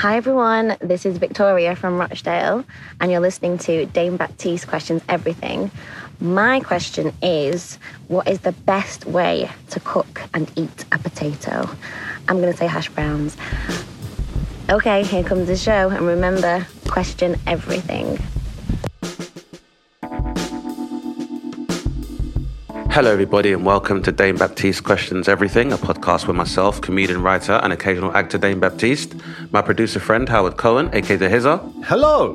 Hi everyone, this is Victoria from Rochdale, and you're listening to Dane Baptiste Questions Everything. My question is What is the best way to cook and eat a potato? I'm going to say hash browns. Okay, here comes the show, and remember question everything. Hello, everybody, and welcome to Dane Baptiste Questions Everything, a podcast with myself, comedian, writer, and occasional actor Dane Baptiste, my producer friend Howard Cohen, aka The Hizzer, Hello.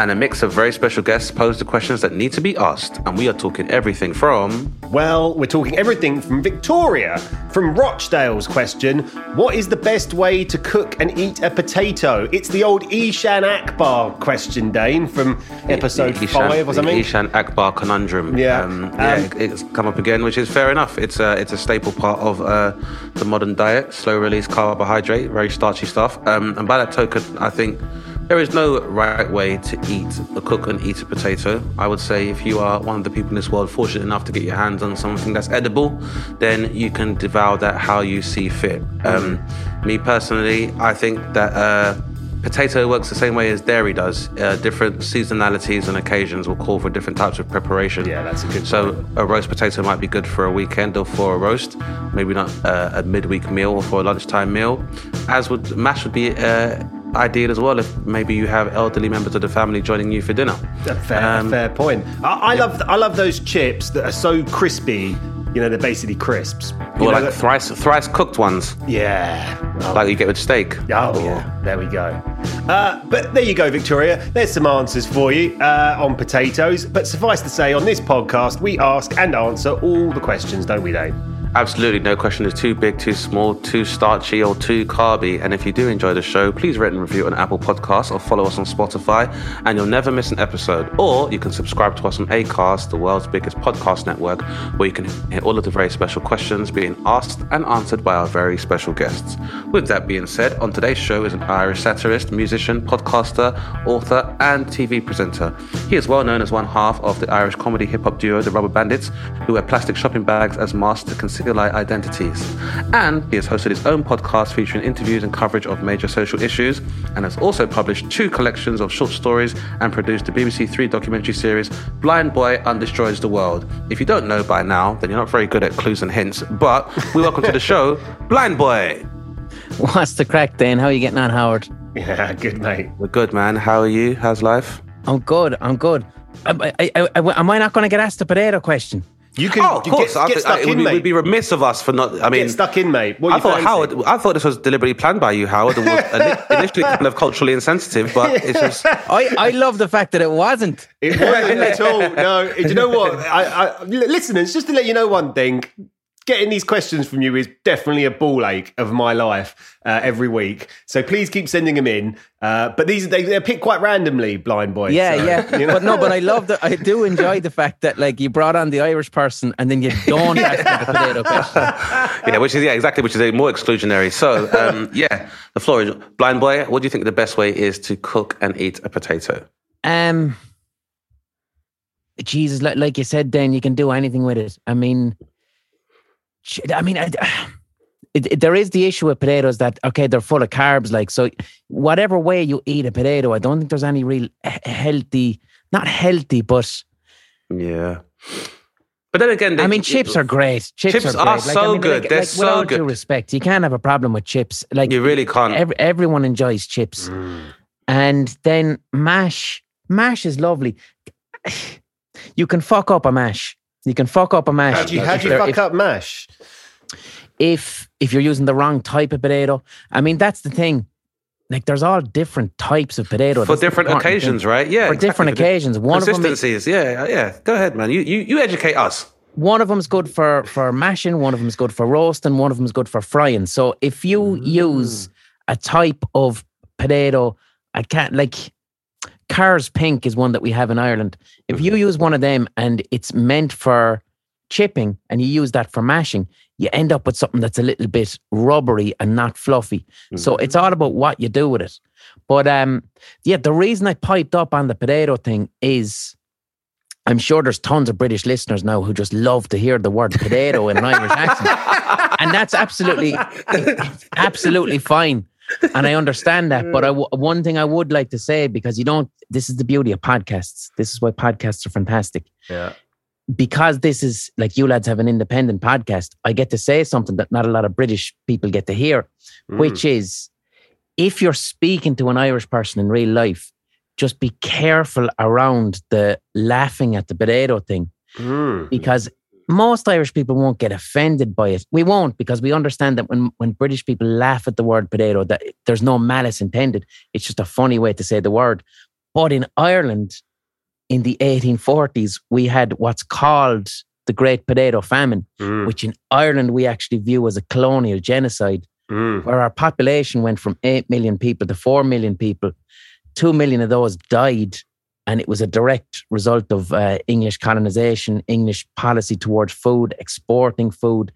And a mix of very special guests pose the questions that need to be asked. And we are talking everything from Well, we're talking everything from Victoria, from Rochdale's question What is the best way to cook and eat a potato? It's the old Eshaan Akbar question, Dane, from episode the five or the. Eshaan Akbar conundrum. Yeah. um, yeah, Um, it's come up again, which is fair enough. It's a it's a staple part of uh, the modern diet: slow release carbohydrate, very starchy stuff. Um, and by that token, I think there is no right way to eat, a cook and eat a potato. I would say if you are one of the people in this world fortunate enough to get your hands on something that's edible, then you can devour that how you see fit. Um, me personally, I think that. Uh, Potato works the same way as dairy does. Uh, different seasonalities and occasions will call for different types of preparation. Yeah, that's a good So a roast potato might be good for a weekend or for a roast, maybe not uh, a midweek meal or for a lunchtime meal. As would mash would be uh, ideal as well if maybe you have elderly members of the family joining you for dinner. A fair, Um, fair point. I, I love I love those chips that are so crispy. You know, they're basically crisps. You Or know, like thrice thrice cooked ones, yeah. Oh, like you get with steak. Oh, yeah. There we go. Uh, but there you go, Victoria. There's some answers for you uh, on potatoes. But suffice to say, on this podcast, we ask and answer all the questions, don't we, Dave? Absolutely, no question is too big, too small, too starchy, or too carby. And if you do enjoy the show, please rate and review on Apple Podcasts or follow us on Spotify, and you'll never miss an episode. Or you can subscribe to us on Acast, the world's biggest podcast network, where you can hear all of the very special questions being asked and answered by our very special guests. With that being said, on today's show is an Irish satirist, musician, podcaster, author, and TV presenter. He is well known as one half of the Irish comedy hip hop duo The Rubber Bandits, who wear plastic shopping bags as masks to conceal their identities. And he has hosted his own podcast featuring interviews and coverage of major social issues, and has also published two collections of short stories and produced the BBC Three documentary series Blind Boy Undestroys the World. If you don't know by now, then you're not very good at clues and hints, but we welcome to the show Blind Boy. What's the crack, then? How are you getting on, Howard? Yeah, good, mate. We're good, man. How are you? How's life? I'm good. I'm good. Uh, I, I, I, I- am I not going to get asked the potato question? You can Oh, of course. get, I get think- stuck I- it in, would, be, mate. would be remiss of us for not. I mean, get stuck in, mate. What I you thought fancy? Howard. I thought this was deliberately planned by you, Howard, and was initially kind of culturally insensitive, but it's just. I, I love the fact that it wasn't. It wasn't at all. No, do you know what? I, I, listeners, just to let you know one thing. Getting these questions from you is definitely a ball ache of my life uh, every week. So please keep sending them in. Uh, but these they, they're picked quite randomly, blind boy. Yeah, so, yeah. you know. But no, but I love that. I do enjoy the fact that like you brought on the Irish person and then you don't ask them the potato question. Yeah, which is yeah, exactly, which is a more exclusionary. So, um, yeah, the floor is blind boy. What do you think the best way is to cook and eat a potato? Um, Jesus, like, like you said, then you can do anything with it. I mean, sh- I mean, I, it, it- there is the issue with potatoes that okay, they're full of carbs. Like so, whatever way you eat a potato, I don't think there's any real healthy, not healthy, but Yeah, but then again, they, I mean, chips are great. Chips, Chips are, are great. Like, so I mean, good. Like, They're like, so with all good. due respect, you can't have a problem with chips. Like You really can't. Every, everyone enjoys chips, Mm. and then mash. Mash is lovely. You can fuck up a mash. You can fuck up a mash. how do you, how do you fuck if, up mash? if if you're using the wrong type of potato. I mean, that's the thing. Like, there's all different types of potato for different important thing. occasions, right? Yeah, For exactly. different For occasions. One of them is, consistencies. yeah, yeah. Go ahead, man. You you you educate us. one of them's good for for mashing, one of them's good for roasting, one of them's good for frying. So if you Mm. use a type of potato, I can't like Kerr's Pink is one that we have in Ireland. If you use one of them and it's meant for chipping and you use that for mashing, you end up with something that's a little bit rubbery and not fluffy. So it's all about what you do with it. But um, yeah, the reason I piped up on the potato thing is I'm sure there's tons of British listeners now who just love to hear the word potato in an Irish accent. And that's absolutely, absolutely fine. And I understand that. But I w- one thing I would like to say, because you don't, this is the beauty of podcasts. This is why podcasts are fantastic. Yeah. Because this is like you lads have an independent podcast, I get to say something that not a lot of British people get to hear, which is if you're speaking to an Irish person in real life, just be careful around the laughing at the potato thing Mm. because most Irish people won't get offended by it. We won't because we understand that when, when British people laugh at the word potato, that there's no malice intended. It's just a funny way to say the word. But in Ireland, in the 1840s, we had what's called the Great Potato Famine, Mm. which in Ireland we actually view as a colonial genocide Mm. where our population went from 8 million people to 4 million people. 2 million of those died. And it was a direct result of uh, English colonization, English policy towards food, exporting food,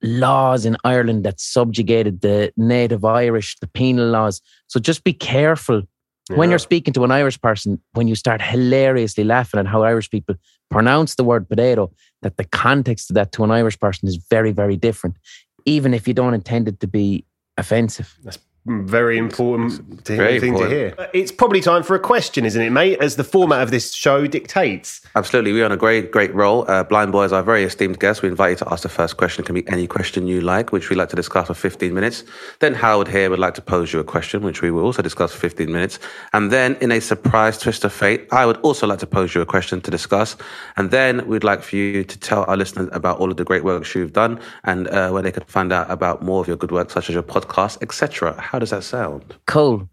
laws in Ireland that subjugated the native Irish, the penal laws. So just be careful when you're speaking to an Irish person, when you start hilariously laughing at how Irish people pronounce the word potato, that the context of that to an Irish person is very, very different, even if you don't intend it to be offensive. Very important to, Very thing important. to hear. It's probably time for a question, isn't it, mate? As the format of this show dictates. Absolutely. We're on a great, great roll. Uh, Blind Boy is our very esteemed guest. We invite you to ask the first question. It can be any question you like, which we like to discuss for 15 minutes. Then Howard here would like to pose you a question, which we will also discuss for 15 minutes. And then, in a surprise twist of fate, I would also like to pose you a question to discuss. And then we'd like for you to tell our listeners about all of the great work you've done and uh, where they can find out about more of your good work, such as your podcast, etc. How does that sound? Cool.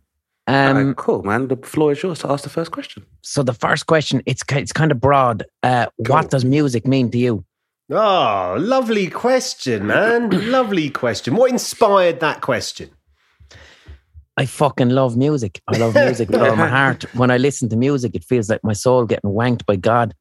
Um, All right, cool, man. The floor is yours to ask the first question. so the first question, it's it's kind of broad. Uh, What does music mean to you? Oh, lovely question, man. lovely question. What inspired that question? I fucking love music. I love music with all my heart. When I listen to music, it feels like my soul getting wanked by God.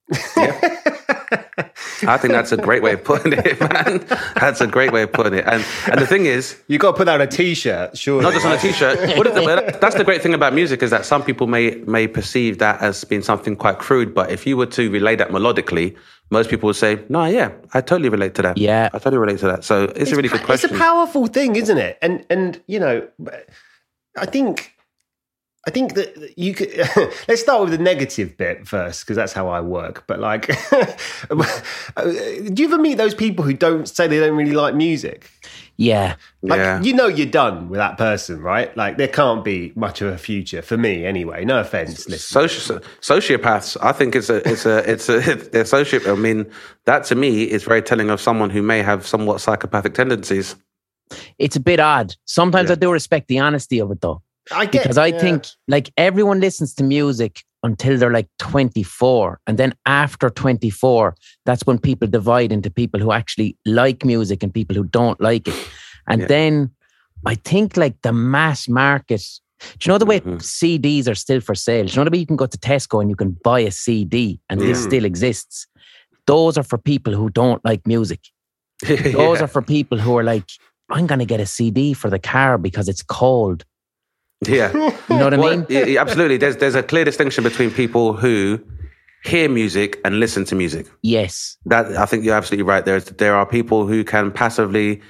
I think that's a great way of putting it, man. That's a great way of putting it. And and the thing is, You got to put that on a t-shirt, sure. not just on a t-shirt. What is the, that's the great thing about music is that some people may may perceive that as being something quite crude, but if you were to relay that melodically, most people would say, "No, yeah, I totally relate to that. Yeah. I totally relate to that." So it's, a really good question. It's a powerful thing, isn't it? And and you know, I think I think that you could. let's start with the negative bit first, because that's how I work. But like, do you ever meet those people who don't say they don't really like music? Yeah. Like, yeah. you know, you're done with that person, right? Like, there can't be much of a future for me, anyway. No offense, listen. Soci- sociopaths, I think it's a it's a it's a, a sociopath. I mean, that to me is very telling of someone who may have somewhat psychopathic tendencies. It's a bit odd. Sometimes I do respect the honesty of it though. I get because I yeah. think like everyone listens to music until they're like 24 and then after 24 that's when people divide into people who actually like music and people who don't like it and Yeah. then I think like the mass market do you know the way Mhm. CDs are still for sale? Do you know the way you can go to Tesco and you can buy a CD and this Mm. still exists? Those are for people who don't like music. Those yeah. are for people who are like, I'm going to get a CD for the car because it's cold. yeah. You know what I mean? yeah, yeah, absolutely. There's there's a clear distinction between people who hear music and listen to music. Yes. That I think you're absolutely right. There's there are people who can passively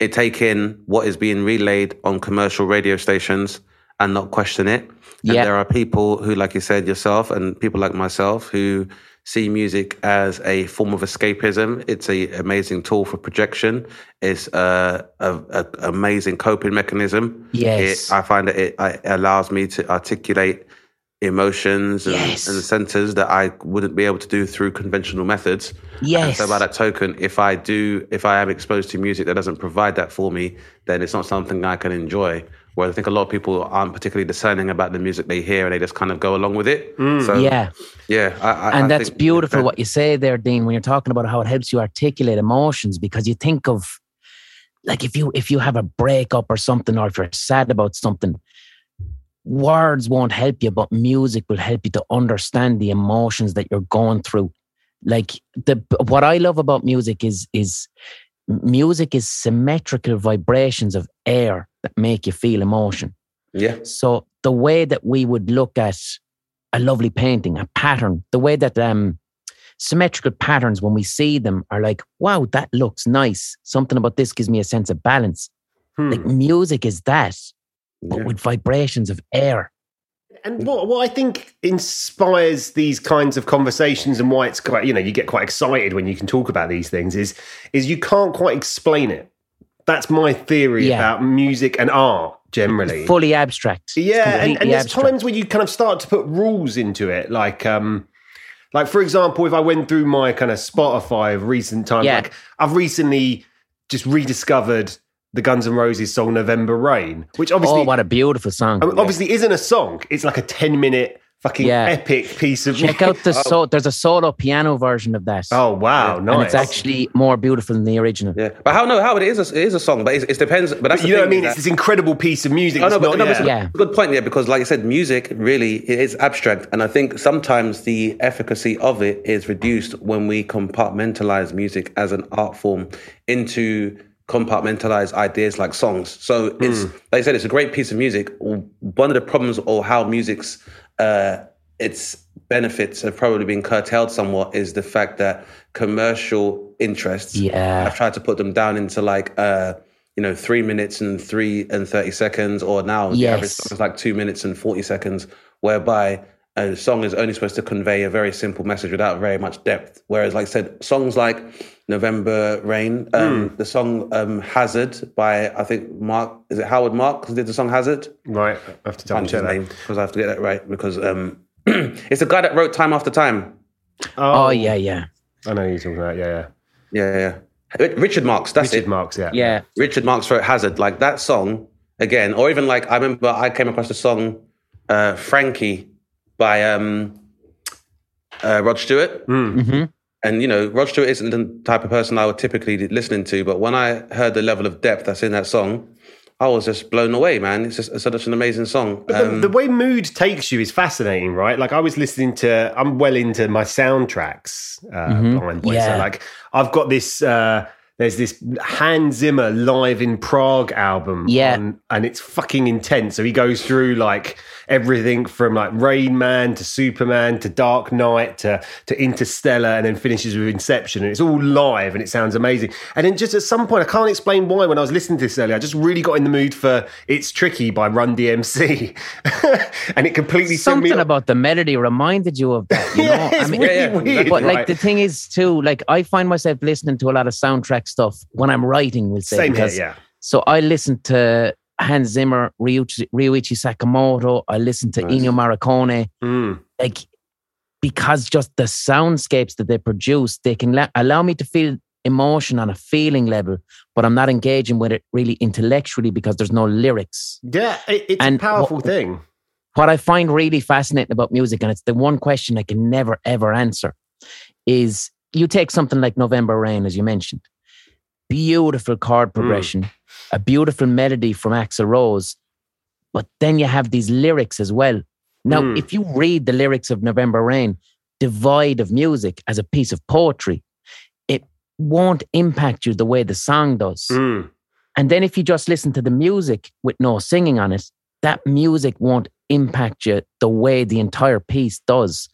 eh, take in what is being relayed on commercial radio stations and not question it. And Yeah. there are people who, like you said yourself, and people like myself who see music as a form of escapism. It's an amazing tool for projection. It's a, a, a amazing coping mechanism. Yes. It, I find that it, it allows me to articulate emotions and, Yes. and centers that I wouldn't be able to do through conventional methods. And Yes. so by that token, if I do, if I am exposed to music that doesn't provide that for me, then it's not something I can enjoy. Whereas I think a lot of people aren't particularly discerning about the music they hear and they just kind of go along with it. Mm. So yeah. yeah, I, I, and I that's think- beautiful what you say there dean when you're talking about how it helps you articulate emotions because you think of like if you if you have a breakup or something or if you're sad about something words won't help you but music will help you to understand the emotions that you're going through like the what i love about music is is music is symmetrical vibrations of air that make you feel emotion Yeah, so the way that we would look at a lovely painting, a pattern, the way that um, symmetrical patterns, when we see them, are like, wow, that looks nice. Something about this gives me a sense of balance. Hmm. Like music is that, but yeah. with vibrations of air. And what what I think inspires these kinds of conversations and why it's quite you know you get quite excited when you can talk about these things is is you can't quite explain it. That's my theory Yeah. about music and art generally. Fully abstract. Yeah, and, and there's abstract. times where you kind of start to put rules into it, like um, like for example, if I went through my kind of Spotify of recent times, Yeah. like I've recently just rediscovered the Guns N' Roses song "November Rain," which obviously oh, what a beautiful song. I mean, obviously isn't a song. It's like a 10 minute fucking Yeah. epic piece of Check out the so there's a solo piano version of that. Oh wow, Yeah. nice. And it's actually more beautiful than the original. Yeah, but how no? How it is? A, it is a song, but it, it depends. But that's you know what I mean? is It's this incredible piece of music. Oh, It's no, but, not- no, but yeah. it's Yeah. a good point, there because like I said, music really it is abstract, and I think sometimes the efficacy of it is reduced when we compartmentalize music as an art form into compartmentalized ideas like songs. So it's Hmm. like I said, it's a great piece of music. One of the problems or how music's uh, its benefits have probably been curtailed somewhat is the fact that commercial interests Yeah. have tried to put them down into like uh you know three minutes and three and 30 seconds or now the average is like two minutes and 40 seconds whereby a song is only supposed to convey a very simple message without very much depth whereas like i said songs like november rain um the song um hazard by i think mark is it howard mark who did the song hazard Right. I have to double Can't check that. name because i have to get that right because um it's the guy that wrote time after time Oh, yeah, yeah. I know who you're talking about. Yeah, yeah. yeah yeah richard marx that's Richard it Marx, yeah. Yeah. Richard Marx wrote Hazard, like that song again, or even like I remember I came across the song uh, Frankie by um, uh, Rod Stewart. hmm And you know, Rod Stewart isn't the type of person I would typically be listening to, but when I heard the level of depth that's in that song, I was just blown away, man. It's just it's such an amazing song. But the, Um, the way mood takes you is fascinating, right? Like I was listening to, I'm well into my soundtracks uh, Mhm. behind point. Yeah. So like I've got this. Uh, there's this Hans Zimmer live in Prague album, Yeah. on- and it's fucking intense. So he goes through like everything from like Rain Man to Superman to Dark Knight to to Interstellar, and then finishes with Inception, and it's all live and it sounds amazing. And then just at some point, I can't explain why. When I was listening to this earlier, I just really got in the mood for "It's Tricky" by Run DMC, and it completely Something about the melody reminded you of that. You yeah, know? it's I mean, really Yeah, yeah, weird. but like the thing is too, like I find myself listening to a lot of soundtrack stuff when I'm writing. We'll say same here, yeah. So I listen to Hans Zimmer, Ryuichi, Ryuichi Sakamoto. I listen to Nice. Ennio Morricone. Mm. Like because just the soundscapes that they produce, they can la- allow me to feel emotion on a feeling level, but I'm not engaging with it really intellectually because there's no lyrics. Yeah, it, it's And a powerful what- thing. what I find really fascinating about music, and it's the one question I can never ever answer, is you take something like November Rain, as you mentioned, beautiful chord progression, a beautiful melody from Axl Rose, but then you have these lyrics as well. Now, Mm. if you read the lyrics of November Rain, devoid of music as a piece of poetry, it won't impact you the way the song does. Mm. And then if you just listen to the music with no singing on it, that music won't impact you the way the entire piece does.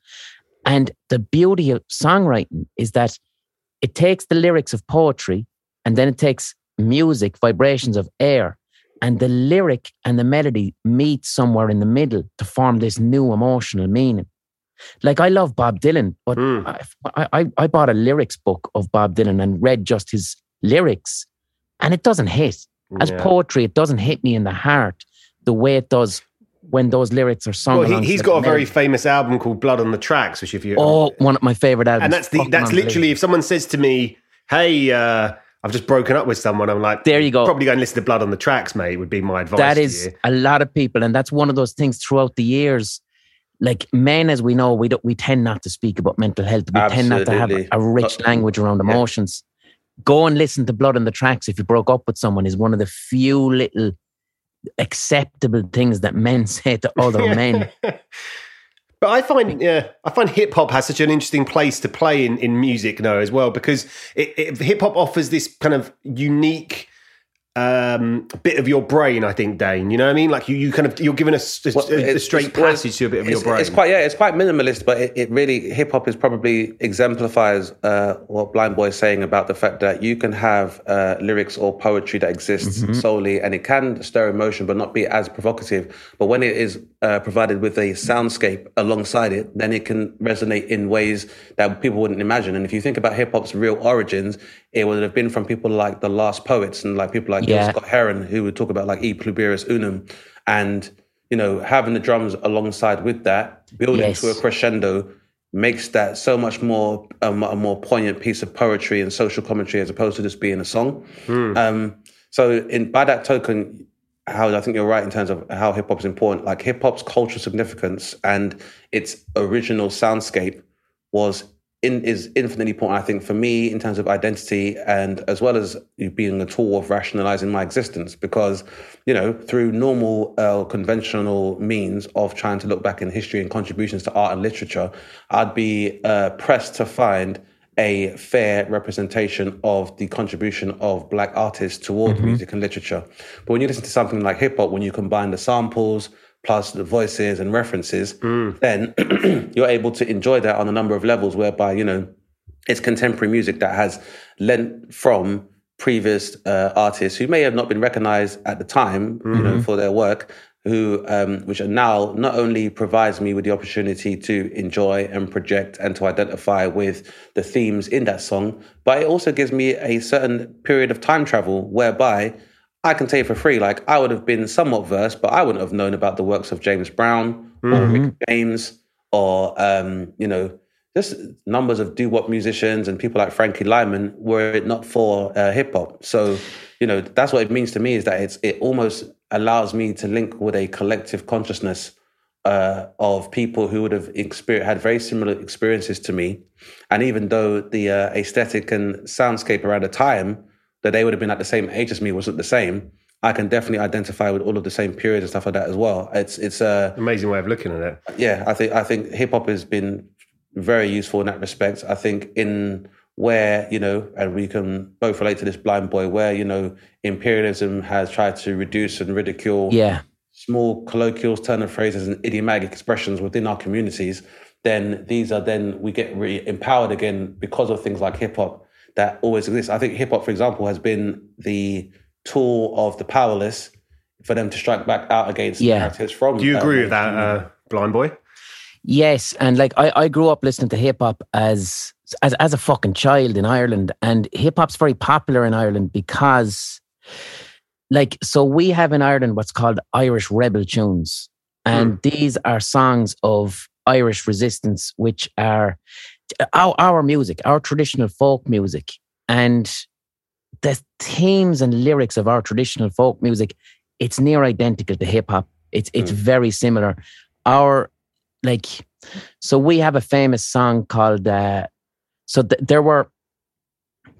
And the beauty of songwriting is that it takes the lyrics of poetry and then it takes music, vibrations of air, and the lyric and the melody meet somewhere in the middle to form this new emotional meaning. Like I love Bob Dylan, but Mm. I, I, I bought a lyrics book of Bob Dylan and read just his lyrics, and it doesn't hit. As Yeah. poetry, it doesn't hit me in the heart the way it does when those lyrics are sung. Well, he, he's got a very famous album called Blood on the Tracks, which if you oh one of my favorite albums. and that's the that's literally if someone says to me, "Hey, uh, I've just broken up with someone," I'm like, There you go. Probably go and listen to Blood on the Tracks, mate. Would be my advice. That is a lot of people, and that's one of those things throughout the years. Like men, as we know, we don't we tend not to speak about mental health. We tend not to have a rich Uh, language around yeah. emotions. Go and listen to Blood on the Tracks if you broke up with someone is one of the few little acceptable things that men say to other men. But I find, yeah, I find hip hop has such an interesting place to play in, in music now as well because hip hop offers this kind of unique um, bit of your brain. I think, Dane. You know what I mean? Like you, you kind of you're given a, a- Well, a- straight passage to a bit of your brain. It's quite yeah, it's quite minimalist, but it, it really hip hop is probably exemplifies uh, what Blind Boy is saying about the fact that you can have uh, lyrics or poetry that exists Mm-hmm. solely, and it can stir emotion, but not be as provocative. But when it is uh, provided with a soundscape alongside it, then it can resonate in ways that people wouldn't imagine. And if you think about hip hop's real origins, it would have been from people like the Last Poets and like people like Yeah. Scott Heron, who would talk about like E Pluribus Unum, and you know having the drums alongside with that, building Yes. to a crescendo, makes that so much more um, a more poignant piece of poetry and social commentary as opposed to just being a song. Um, so in by that token, how I think you're right in terms of how hip hop is important. Like hip hop's cultural significance and its original soundscape was in, is infinitely important. I think for me in terms of identity and as well as being a tool of rationalizing my existence, because you know through normal uh, conventional means of trying to look back in history and contributions to art and literature, I'd be uh, pressed to find a fair representation of the contribution of black artists towards mm-hmm. music and literature. But when you listen to something like hip hop, when you combine the samples plus the voices and references, mm. then you're able to enjoy that on a number of levels whereby, you know, it's contemporary music that has lent from previous uh, artists who may have not been recognized at the time, you know, mm-hmm. for their work, who, um, which now not only provides me with the opportunity to enjoy and project and to identify with the themes in that song, but it also gives me a certain period of time travel whereby I can take it for free. Like I would have been somewhat versed, but I wouldn't have known about the works of James Brown or Rick James or um, you know just numbers of doo wop musicians and people like Frankie Lymon were it not for uh, hip hop. So you know that's what it means to me is that it's it almost allows me to link with a collective consciousness uh, of people who would have had very similar experiences to me, and even though the uh, aesthetic and soundscape around the time that they would have been at the same age as me wasn't the same. I can definitely identify with all of the same periods and stuff like that as well. It's it's uh Amazing way of looking at it. yeah, I think I think hip hop has been very useful in that respect. I think in where you know, and we can both relate to this blind boy, where you know imperialism has tried to reduce and ridicule Yeah. small colloquial turn of phrases and idiomatic expressions within our communities, then these are then we get really empowered again because of things like hip hop that always exist. I think hip hop, for example, has been the tool of the powerless for them to strike back out against Yeah. narratives from. Do you uh, agree with that, uh, blind boy? Yes, and like I, I grew up listening to hip hop as as as a fucking child in Ireland, and hip hop's very popular in Ireland because, like, so we have in Ireland what's called Irish rebel tunes, and these are songs of Irish resistance, which are our our music, our traditional folk music, and the themes and lyrics of our traditional folk music, it's near identical to hip hop. It's it's very similar. Our like so we have a famous song called uh so th- there were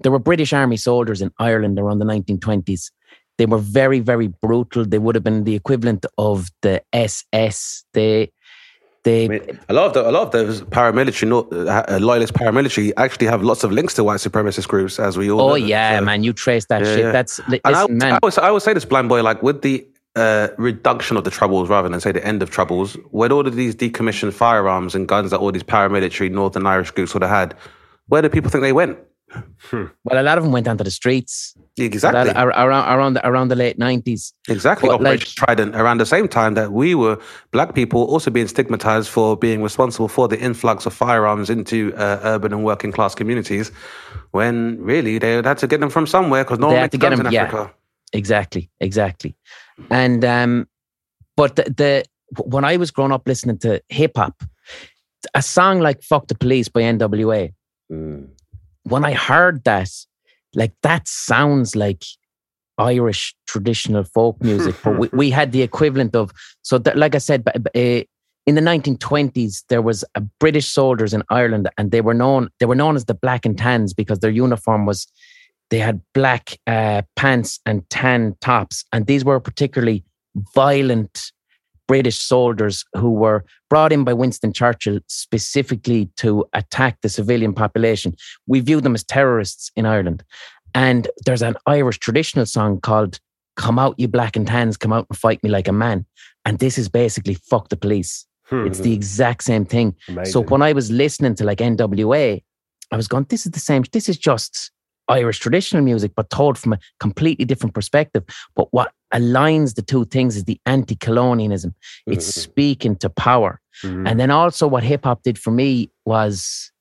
there were british army soldiers in ireland around the 1920s they were very very brutal they would have been the equivalent of the ss they they I mean, a lot of the, a lot of those paramilitary, no- uh, loyalist paramilitary, actually have lots of links to white supremacist groups, as we all. Know. Oh know. yeah So- man you trace that Yeah, shit yeah. that's And I, man I, would, I would say this blind boy, like with the uh, reduction of the troubles rather than say the end of troubles, with all of these decommissioned firearms and guns that all these paramilitary Northern Irish groups would have had, where do people think they went? well a lot of them went onto the streets Exactly. Ar- around around the, around the late 90s Exactly. But, Operation like- Trident around the same time that we were black people also being stigmatized for being responsible for the influx of firearms into uh, urban and working class communities, when really they had to get them from somewhere because no They one had to get them, in yeah. Africa. exactly exactly and um but the, the when I was growing up listening to hip hop, a song like "Fuck the Police" by N.W.A. Mm. When I heard that, like that sounds like Irish traditional folk music. but we, we had the equivalent of so that, like I said, uh, in the 1920s there was a British soldiers in Ireland, and they were known they were known as the Black and Tans because their uniform was they had black uh, pants and tan tops, and these were particularly violent British soldiers who were brought in by Winston Churchill specifically to attack the civilian population. We view them as terrorists in Ireland. And there's an Irish traditional song called Come Out, You Black and Tans, Come Out and Fight Me Like a Man. And this is basically fuck the police. Hmm. It's the exact same thing. So when I was listening to like NWA, I was going, this is the same, this is just Irish traditional music, but told from a completely different perspective. But what aligns the two things is the anti colonialism. It's Mhm. speaking to power. Mhm. And then also what hip hop did for me was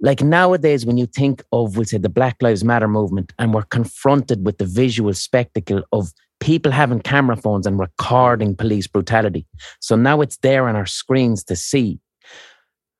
like nowadays when you think of we'll say the Black Lives Matter movement and we're confronted with the visual spectacle of people having camera phones and recording police brutality. So now it's there on our screens to see.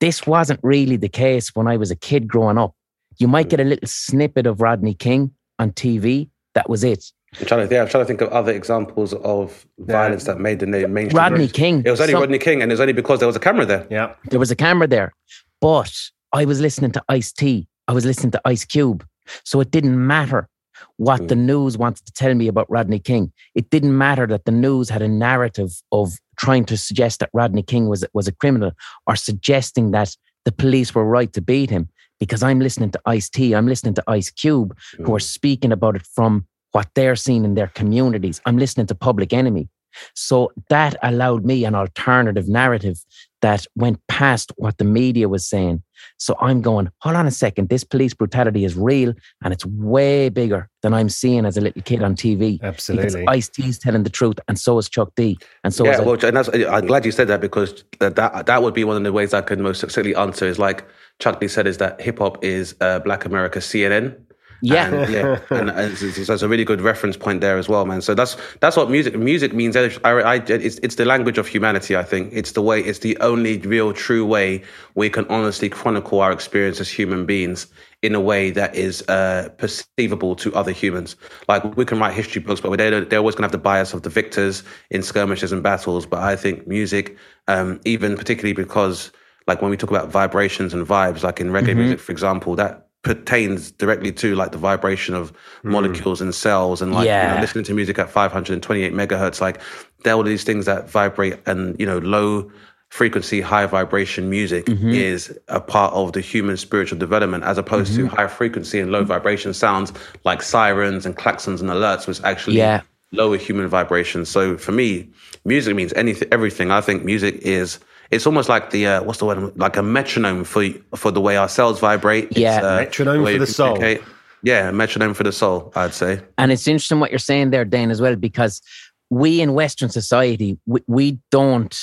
This wasn't really the case when I was a kid growing up. You might hmm. get a little snippet of Rodney King on TV. That was it. I'm trying to, yeah, I'm trying to think of other examples of violence that made the name mainstream. Rodney King. It was only some- Rodney King, and it was only because there was a camera there. yeah. there was a camera there, but I was listening to Ice T. I was listening to Ice Cube. So it didn't matter what the hmm. news wanted to tell me about Rodney King. It didn't matter that the news had a narrative of trying to suggest that Rodney King was, was a criminal or suggesting that the police were right to beat him because I'm listening to Ice T. I'm listening to Ice Cube who are speaking about it from what they're seeing in their communities. I'm listening to Public Enemy. So that allowed me an alternative narrative that went past what the media was saying. So I'm going, hold on a second, this police brutality is real and it's way bigger than I'm seeing as a little kid on TV. Absolutely. Because Ice T's telling the truth, and so is Chuck D. And so yeah, is well, and that's, I'm glad you said that because that, that that would be one of the ways I could most succinctly answer is like Chuck D said is that hip hop is uh, Black America CNN. yeah. And, yeah, and, and it's, it's, it's a really good reference point there as well, man. So that's that's what music music means. I, I, it's it's the language of humanity. I think it's the way. It's the only real true way we can honestly chronicle our experience as human beings in a way that is uh, perceivable to other humans. Like we can write history books, but they're, they're always going to have the bias of the victors in skirmishes and battles. But I think music, um, even particularly because like when we talk about vibrations and vibes, like in reggae mm-hmm. music, for example, that pertains directly to like the vibration of mm. molecules and cells and like you know, listening to music at 528 megahertz like there are all these things that vibrate and you know low frequency high vibration music mm-hmm. is a part of the human spiritual development as opposed to mm-hmm. high frequency and low vibration sounds like sirens and klaxons and alerts was actually Yeah. lower human vibrations so for me music means anything everything. I think music is it's almost like the uh, what's the word like a metronome for for the way our cells vibrate It's, Yeah. uh, Metronome for the soul. communicate. Yeah, a metronome for the soul, I'd say. And it's interesting what you're saying there, Dan, as well, because we in Western society, we, we don't,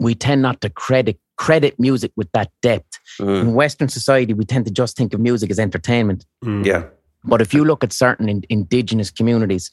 we tend not to credit credit music with that depth. Mm, In Western society, we tend to just think of music as entertainment. yeah. But if you look at certain in, indigenous communities,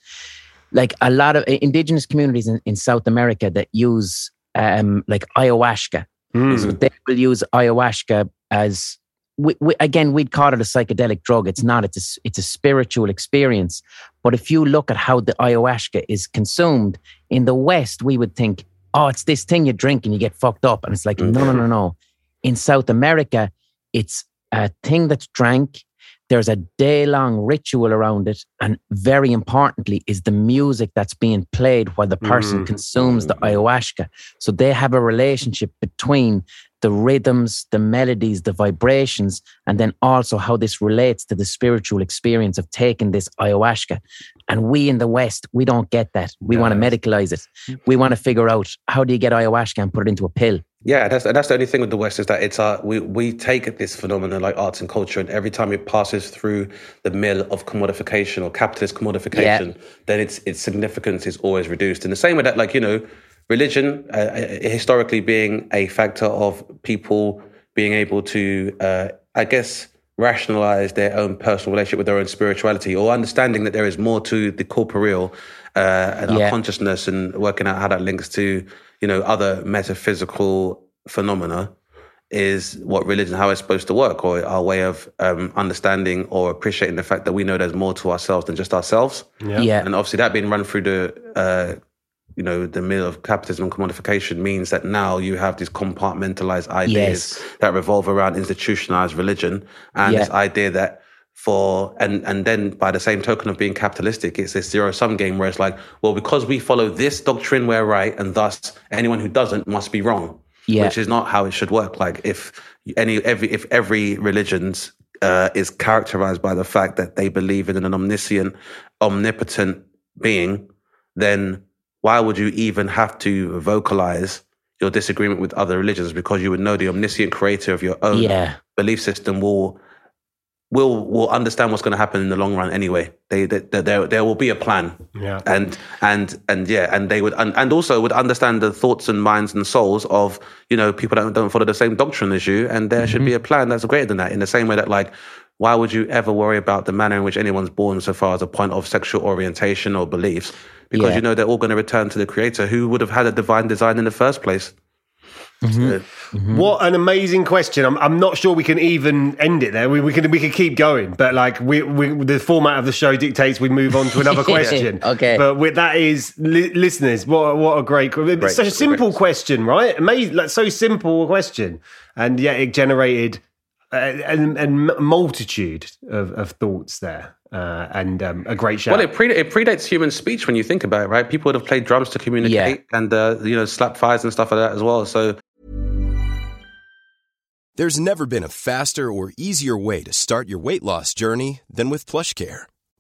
like a lot of indigenous communities in, in South America that use um, like ayahuasca, Mm. so they will use ayahuasca as we, we, again we'd call it a psychedelic drug. It's not. It's a, it's a spiritual experience. But if you look at how the ayahuasca is consumed in the West, we would think, oh, it's this thing you drink and you get fucked up, and it's like no, no, no, no. In South America, it's a thing that's drank. There's a day long ritual around it. And very importantly, is the music that's being played while the person Mm. consumes the ayahuasca. So they have a relationship between the rhythms, the melodies, the vibrations, and then also how this relates to the spiritual experience of taking this ayahuasca. And we in the West, we don't get that. We want to medicalize it. We want to figure out how do you get ayahuasca and put it into a pill? Yeah, that's that's the only thing with the West is that it's uh we we take this phenomenon like arts and culture, and every time it passes through the mill of commodification or capitalist commodification, then its its significance is always reduced. In the same way that like you know, religion uh, uh, historically being a factor of people being able to, uh, I guess, rationalize their own personal relationship with their own spirituality or understanding that there is more to the corporeal uh, and Yeah. our consciousness and working out how that links to you know other metaphysical phenomena is what religion how it's supposed to work or our way of um, understanding or appreciating the fact that we know there's more to ourselves than just ourselves Yeah. and obviously that being run through the uh, you know the mill of capitalism and commodification means that now you have these compartmentalized ideas Yes. that revolve around institutionalized religion and Yeah. this idea that for and and then by the same token of being capitalistic it's this zero sum game where it's like well because we follow this doctrine we're right and thus anyone who doesn't must be wrong Yeah. which is not how it should work like if any every if every religion's uh, is characterized by the fact that they believe in an omniscient omnipotent being then why would you even have to vocalize your disagreement with other religions because you would know the omniscient creator of your own Yeah. belief system will will will understand what's going to happen in the long run anyway they, they, they there there will be a plan Yeah. and and and yeah and they would and, and also would understand the thoughts and minds and souls of you know people that don't follow the same doctrine as you and there mm-hmm. should be a plan that's greater than that in the same way that like why would you ever worry about the manner in which anyone's born so far as a point of sexual orientation or beliefs because Yeah. you know they're all going to return to the creator who would have had a divine design in the first place So- mm-hmm. mm-hmm. What an amazing question! I'm, I'm not sure we can even end it there. We, we can we could keep going, but like we, we the format of the show dictates we move on to another question. Okay. but with, that is li- listeners. What what a great, it's such a simple question. question, right? Amazing, like so simple a question, and yet it generated a, a, a multitude of, of thoughts there, uh, and um, a great shout. Well, it, pre- it predates human speech when you think about it, right? People would have played drums to communicate and, uh, you know, slap fires and stuff like that as well. So There's never been a faster or easier way to start your weight loss journey than with PlushCare.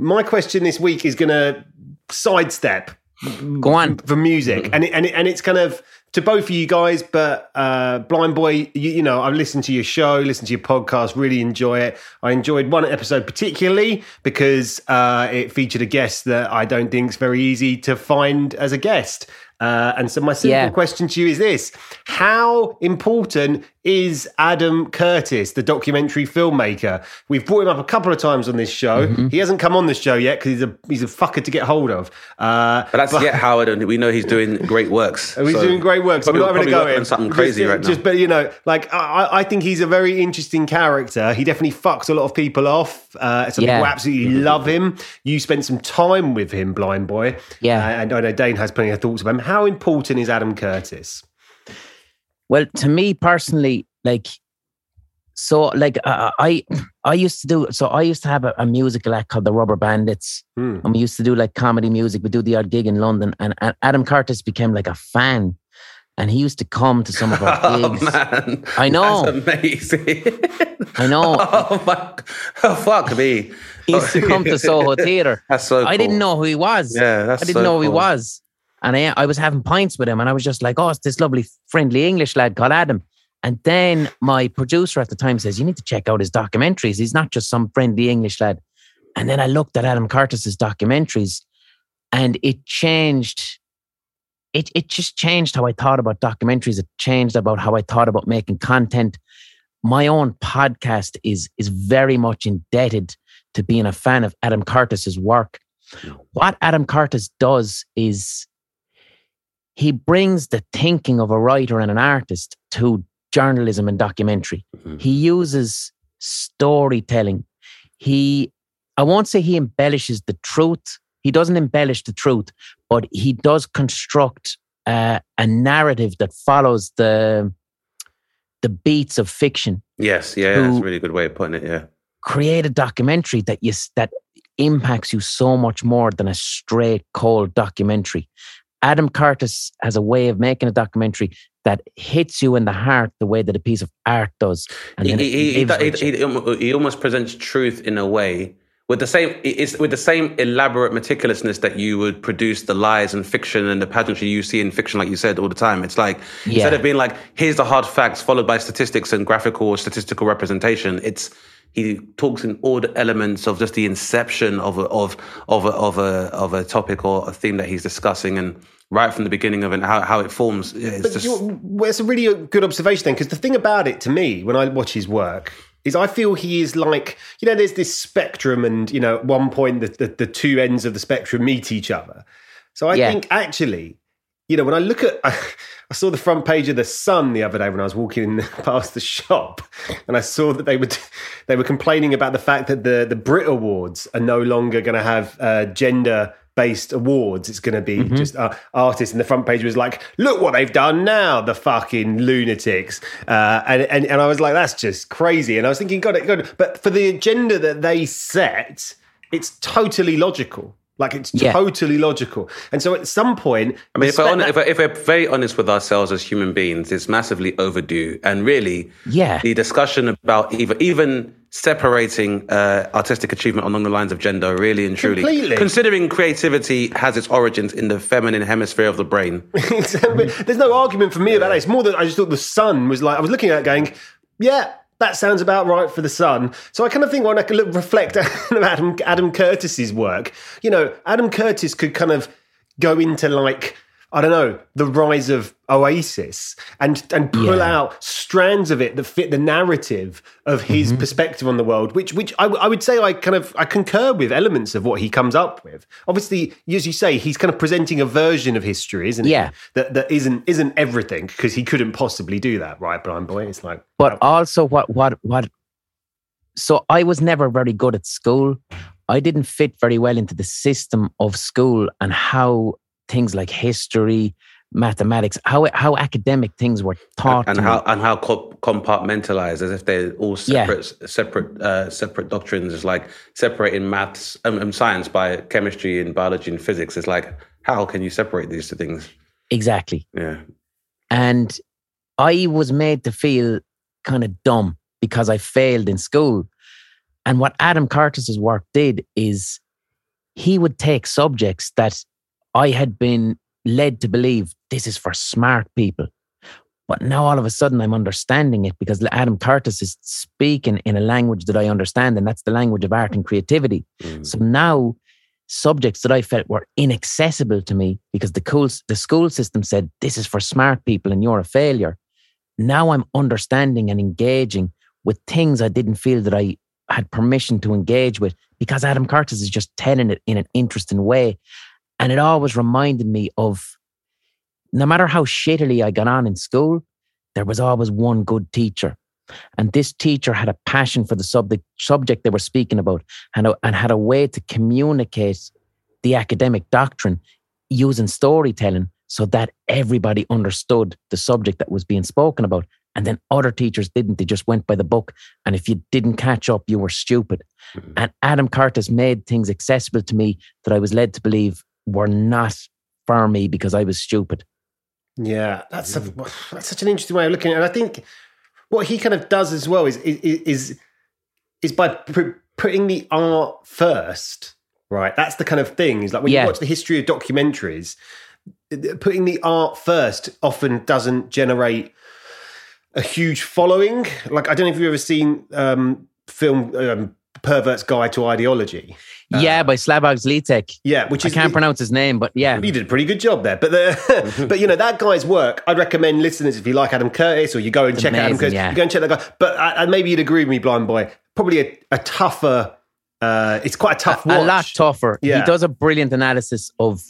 My question this week is going to sidestep Go on. for music, and it, and it, and it's kind of to both of you guys. But uh, Blind Boy, you, you know, I've listened to your show, listened to your podcast, really enjoy it. I enjoyed one episode particularly because uh, it featured a guest that I don't think is very easy to find as a guest. Uh, and so my simple Yeah. question to you is this: How important is Adam Curtis, the documentary filmmaker? We've brought him up a couple of times on this show. Mm-hmm. He hasn't come on this show yet because he's a he's a fucker to get hold of. Uh, But that's yet Howard, and we know he's doing great works. He's So doing great works. So we're not having probably to go in something Just- crazy right now. Just, but you know, like I, I- think he's a very interesting character. He definitely fucks a lot of people off. Uh, some Yeah. people absolutely love him. You spent some time with him, Blind Boy. Yeah. Uh, and I know Dane has plenty of thoughts about him. How important is Adam Curtis? Well, to me personally, like, so like uh, I, I used to do. So I used to have a, a musical act called the Rubber Bandits, Hmm. and we used to do like comedy music. We do the odd gig in London, and, and Adam Curtis became like a fan, and he used to come to some of our Oh gigs. man, I know. That's amazing. I know. oh my, oh, fuck me. He used to come to Soho Theatre. That's so. I didn't know who he was. Yeah, that's I didn't so know who he was. And I, I was having pints with him and I was just like, oh, it's this lovely, friendly English lad called Adam. And then my producer at the time says, you need to check out his documentaries. He's not just some friendly English lad. And then I looked at Adam Curtis's documentaries and it changed. It, it just changed how I thought about documentaries. It changed about how I thought about making content. My own podcast is, is very much indebted to being a fan of Adam Curtis's work hmm. what Adam Curtis does is he brings the thinking of a writer and an artist to journalism and documentary. Mhm. He uses storytelling. He I won't say he embellishes the truth. He doesn't embellish the truth, but he does construct uh, a narrative that follows the the beats of fiction. Yes, yeah, that's a really good way of putting it. Yeah. Create a documentary that you that impacts you so much more than a straight cold documentary. Adam Curtis has a way of making a documentary that hits you in the heart the way that a piece of art does. He, he, he, he, almost presents truth in a way with the same it's with the same elaborate meticulousness that you would produce the lies and fiction and the pageantry you see in fiction, like you said all the time. It's like instead of being like here's the hard facts followed by statistics and graphical or statistical representation, it's he talks in all the elements of just the inception of a, of of a, of a of a topic or a theme that he's discussing and right from the beginning of it how, how it forms. Yeah, it's But just well, it's a really good observation then, because the thing about it to me, when I watch his work, is I feel he is like, you know, there's this spectrum, and, you know, at one point the, the, the two ends of the spectrum meet each other. So I Yeah. think actually, you know, when I look at, I saw the front page of the Sun the other day when I was walking past the shop, and I saw that they were they were complaining about the fact that the the Brit Awards are no longer going to have uh, gender based awards. It's going to be just uh, artists, and the front page was like, "Look what they've done now, the fucking lunatics," uh, and, and and I was like, "That's just crazy." And I was thinking, "God, it, God!" But for the agenda that they set, it's totally logical. Like it's Yeah. totally logical. And so at some point, I mean, if we're, hon- that- if, we're, if we're very honest with ourselves as human beings, it's massively overdue. And really, Yeah. the discussion about even even separating uh, artistic achievement along the lines of gender, really and truly, Completely. considering creativity has its origins in the feminine hemisphere of the brain. There's no argument for me about that. It's more that I just thought the sun was like I was looking at it going, yeah, that sounds about right for the sun. So I kind of think when I can look, reflect Adam Adam Curtis's work, you know, Adam Curtis could kind of go into like I don't know the rise of Oasis and and pull Yeah. out strands of it that fit the narrative of his Mm-hmm. perspective on the world, which which I, w- I would say I kind of I concur with elements of what he comes up with. Obviously, as you say, he's kind of presenting a version of history, isn't he? Yeah. that that isn't isn't everything because he couldn't possibly do that, right, Blind Boy? It's like, but also what what what so i was never very good at school i didn't fit very well into the system of school and how things like history mathematics how how academic things were taught and me. how and how compartmentalized as if they're all Yeah. separate separate uh, separate doctrines. It's like separating maths and, and science by chemistry and biology and physics. It's like how can you separate these two things? exactly Yeah, and I was made to feel kind of dumb because I failed in school. And what Adam Curtis's work did is he would take subjects that I had been led to believe this is for smart people. But now all of a sudden I'm understanding it because Adam Curtis is speaking in a language that I understand, and that's the language of art and creativity. Mm. So now subjects that I felt were inaccessible to me because the cool, the school system said this is for smart people and you're a failure. Now I'm understanding and engaging with things I didn't feel that I had permission to engage with because Adam Curtis is just telling it in an interesting way. And it always reminded me of no matter how shittily I got on in school, there was always one good teacher. And this teacher had a passion for the subject, subject they were speaking about and, a- and had a way to communicate the academic doctrine using storytelling so that everybody understood the subject that was being spoken about. And then other teachers didn't. They just went by the book. And if you didn't catch up, you were stupid. Mm-hmm. And Adam Curtis made things accessible to me that I was led to believe were not for me because I was stupid. Yeah, that's a, that's such an interesting way of looking at it. And I think what he kind of does as well is is is, is by pu- putting the art first, right? That's the kind of thing. Is like when Yeah. you watch the history of documentaries, putting the art first often doesn't generate a huge following. Like I don't know if you've ever seen um, film um, "Pervert's Guide to Ideology." yeah, by Slavoj Zizek. Yeah, which I can't pronounce his name, but yeah. you did a pretty good job there. But the, but you know that guy's work. I'd recommend listeners if you like Adam Curtis, or you go and check out Adam Curtis. yeah. You go and check that guy. But uh, and maybe you'd agree with me, Blind Boy. Probably a, a tougher. Uh, it's quite a tough watch. a lot tougher. Yeah. He does a brilliant analysis of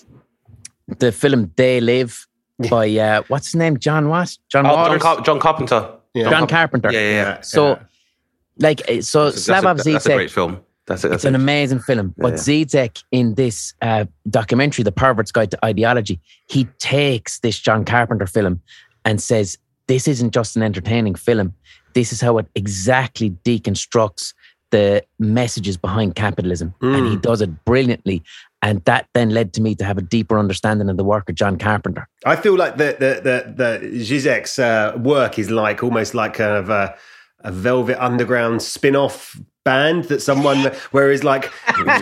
the film They Live by uh, what's his name? John what? John Oh, John, Car- John Carpenter. Yeah. John Carpenter. Yeah, yeah, yeah. Yeah, So, yeah. Like, uh, so That's, a, Slavoj that's a great film. That's it. That's it's an amazing film. But Zizek in this uh, documentary, The Pervert's Guide to Ideology, he takes this John Carpenter film and says, This isn't just an entertaining film. This is how it exactly deconstructs the messages behind capitalism. And he does it brilliantly. And that then led to me to have a deeper understanding of the work of John Carpenter. I feel like the the the, the Zizek's uh, work is like almost like kind of a, a Velvet Underground spin-off band that someone whereas like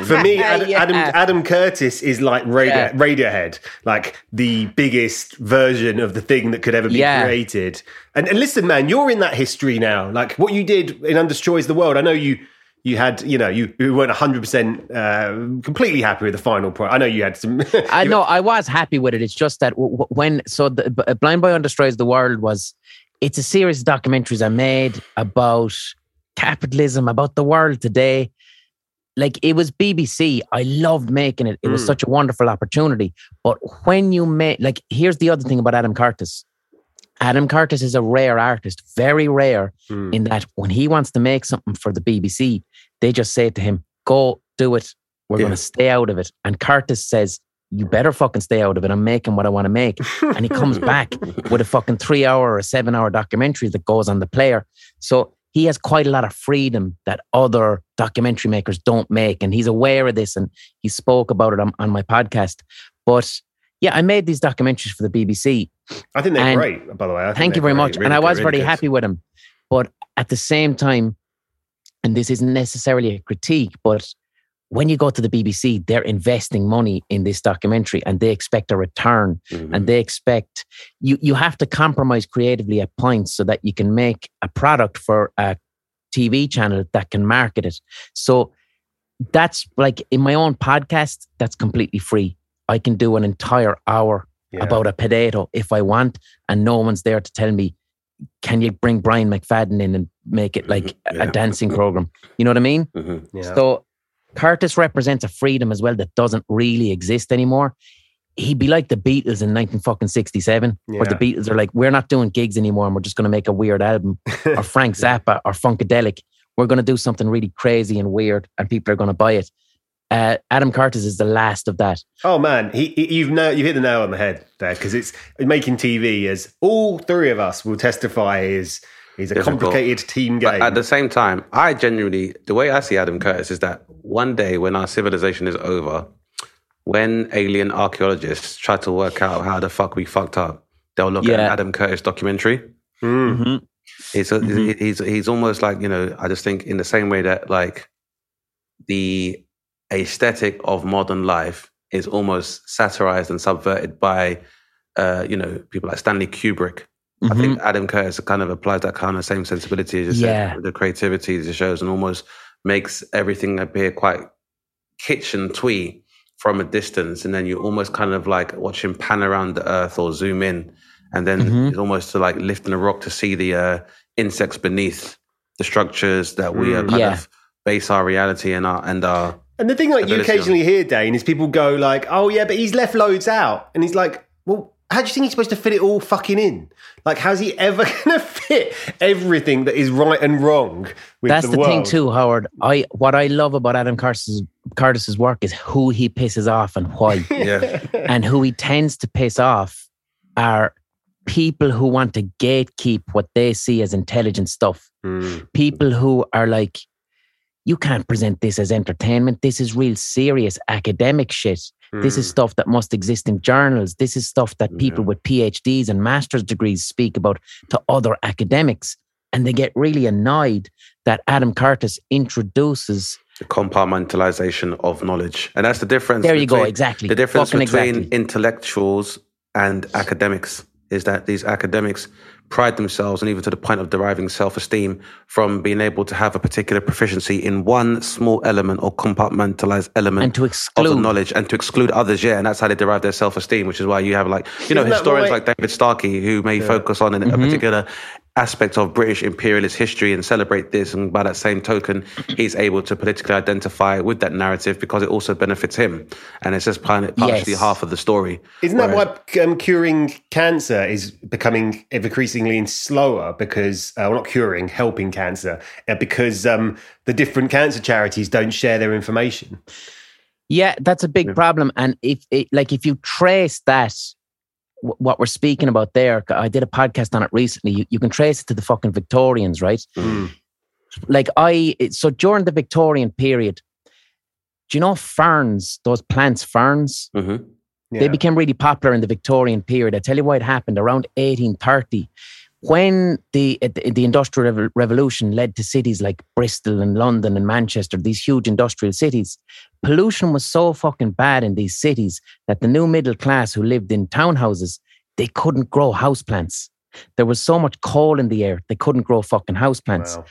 for me Ad, Yeah. Adam Adam Curtis is like Radio, Yeah. Radiohead like the biggest version of the thing that could ever be Yeah. created and, and listen man you're in that history now like what you did in Undestroys the World I know you you had you know you, you weren't 100% uh, completely happy with the final product I know you had some I know I was happy with it. It's just that w- w- when so the B- Blind Boy Destroys the World was it's a series of documentaries I made about capitalism, about the world today. Like it was BBC. I loved making it. It was Mm. such a wonderful opportunity. But when you make like here's the other thing about Adam Curtis. Adam Curtis is a rare artist, very rare Mm. in that when he wants to make something for the BBC, they just say to him, Go do it. We're Yeah. going to stay out of it. And Curtis says, You better fucking stay out of it. I'm making what I want to make. And he comes back with a fucking three hour or seven hour documentary that goes on the player. So he has quite a lot of freedom that other documentary makers don't make. And he's aware of this and he spoke about it on, on my podcast. But yeah, I made these documentaries for the BBC I think they're And great, by the way. I Thank you very great. much. Really and I was really very good. happy with him. But at the same time, and this isn't necessarily a critique, but when you go to the BBC, they're investing money in this documentary and they expect a return Mhm. and they expect you you have to compromise creatively at points so that you can make a product for a TV channel that can market it. So that's like in my own podcast, that's completely free. I can do an entire hour Yeah. about a potato if I want, and no one's there to tell me, can you bring Brian McFadden in and make it like a- Yeah. a dancing program? You know what I mean? Mhm. Yeah. So Curtis represents a freedom as well that doesn't really exist anymore. He'd be like the Beatles in 19 fucking 67, where the Beatles are like, we're not doing gigs anymore and we're just going to make a weird album. or Frank Zappa or Funkadelic. We're going to do something really crazy and weird and people are going to buy it. Uh, Adam Curtis is the last of that. Oh man, he, he, you've na- you've hit the nail on the head there because it's making TV as all three of us will testify is is a Difficult. complicated team game. But at the same time, I genuinely, the way I see Adam Curtis is that one day when our civilization is over, when alien archaeologists try to work out how the fuck we fucked up, they'll look at. Adam Curtis documentary. Mm. He's, a, Mhm. he's he's almost like you know. I just think in the same way that like the aesthetic of modern life is almost satirized and subverted by uh, you know people like Stanley Kubrick. I Mhm. think Adam Curtis kind of applies that kind of same sensibility as you Yeah. said, the creativity of the shows and almost makes everything appear quite kitchen twee from a distance. And then you almost kind of like watch him pan around the earth or zoom in. And then Mhm. it's almost like lifting a rock to see the uh, insects beneath the structures that we are Mm. kind Yeah. of base our reality and our and our And the thing like you Ability on. occasionally hear, Dane, is people go like, "Oh yeah, but he's left loads out," and he's like, "Well." How do you think he's supposed to fit it all fucking in? Like, how's he ever going to fit everything that is right and wrong with That's the, the, world? thing too, Howard. I what I love about Adam Curtis's Curtis's work is who he pisses off and why. yeah. and who he tends to piss off are people who want to gatekeep what they see as intelligent stuff. Mm. People who are like, you can't present this as entertainment. This is real serious academic shit. This is stuff that must exist in journals. This is stuff that people Yeah. with PhDs and master's degrees speak about to other academics. And they get really annoyed that Adam Curtis introduces. the compartmentalization of knowledge. And that's the difference. There you go, exactly. The difference Fucking between exactly. intellectuals and academics is that these academics pride themselves, and even to the point of deriving self esteem from being able to have a particular proficiency in one small element or compartmentalized element And to of exclude. the knowledge and to exclude others. Yeah, and that's how they derive their self esteem, which is why you have like, you know, Isn't historians like David Starkey who may focus on a Mm-hmm. particular aspect of British imperialist history and celebrate this. And by that same token, he's able to politically identify with that narrative because it also benefits him. And it's just partially Yes. half of the story. Isn't that Whereas- why um, curing cancer is becoming ever increasingly slower? Because, uh, well, not curing, helping cancer, uh, because um, the different cancer charities don't share their information. Yeah, that's a big problem. And if it, like if you trace that, wh- what we're speaking about there, I did a podcast on it recently. You, you can trace it to the fucking Victorians, right? Mm. Like I, so during the Victorian period, do you know ferns? Those plants, ferns. Mhm. Yeah. They became really popular in the Victorian period. I tell you why it happened around 1830, when the eh, the the Industrial Revolution led to cities like Bristol and London and Manchester, these huge industrial cities. Pollution was so fucking bad in these cities that the new middle class who lived in townhouses they couldn't grow houseplants. There was so much coal in the air they couldn't grow fucking houseplants. Wow.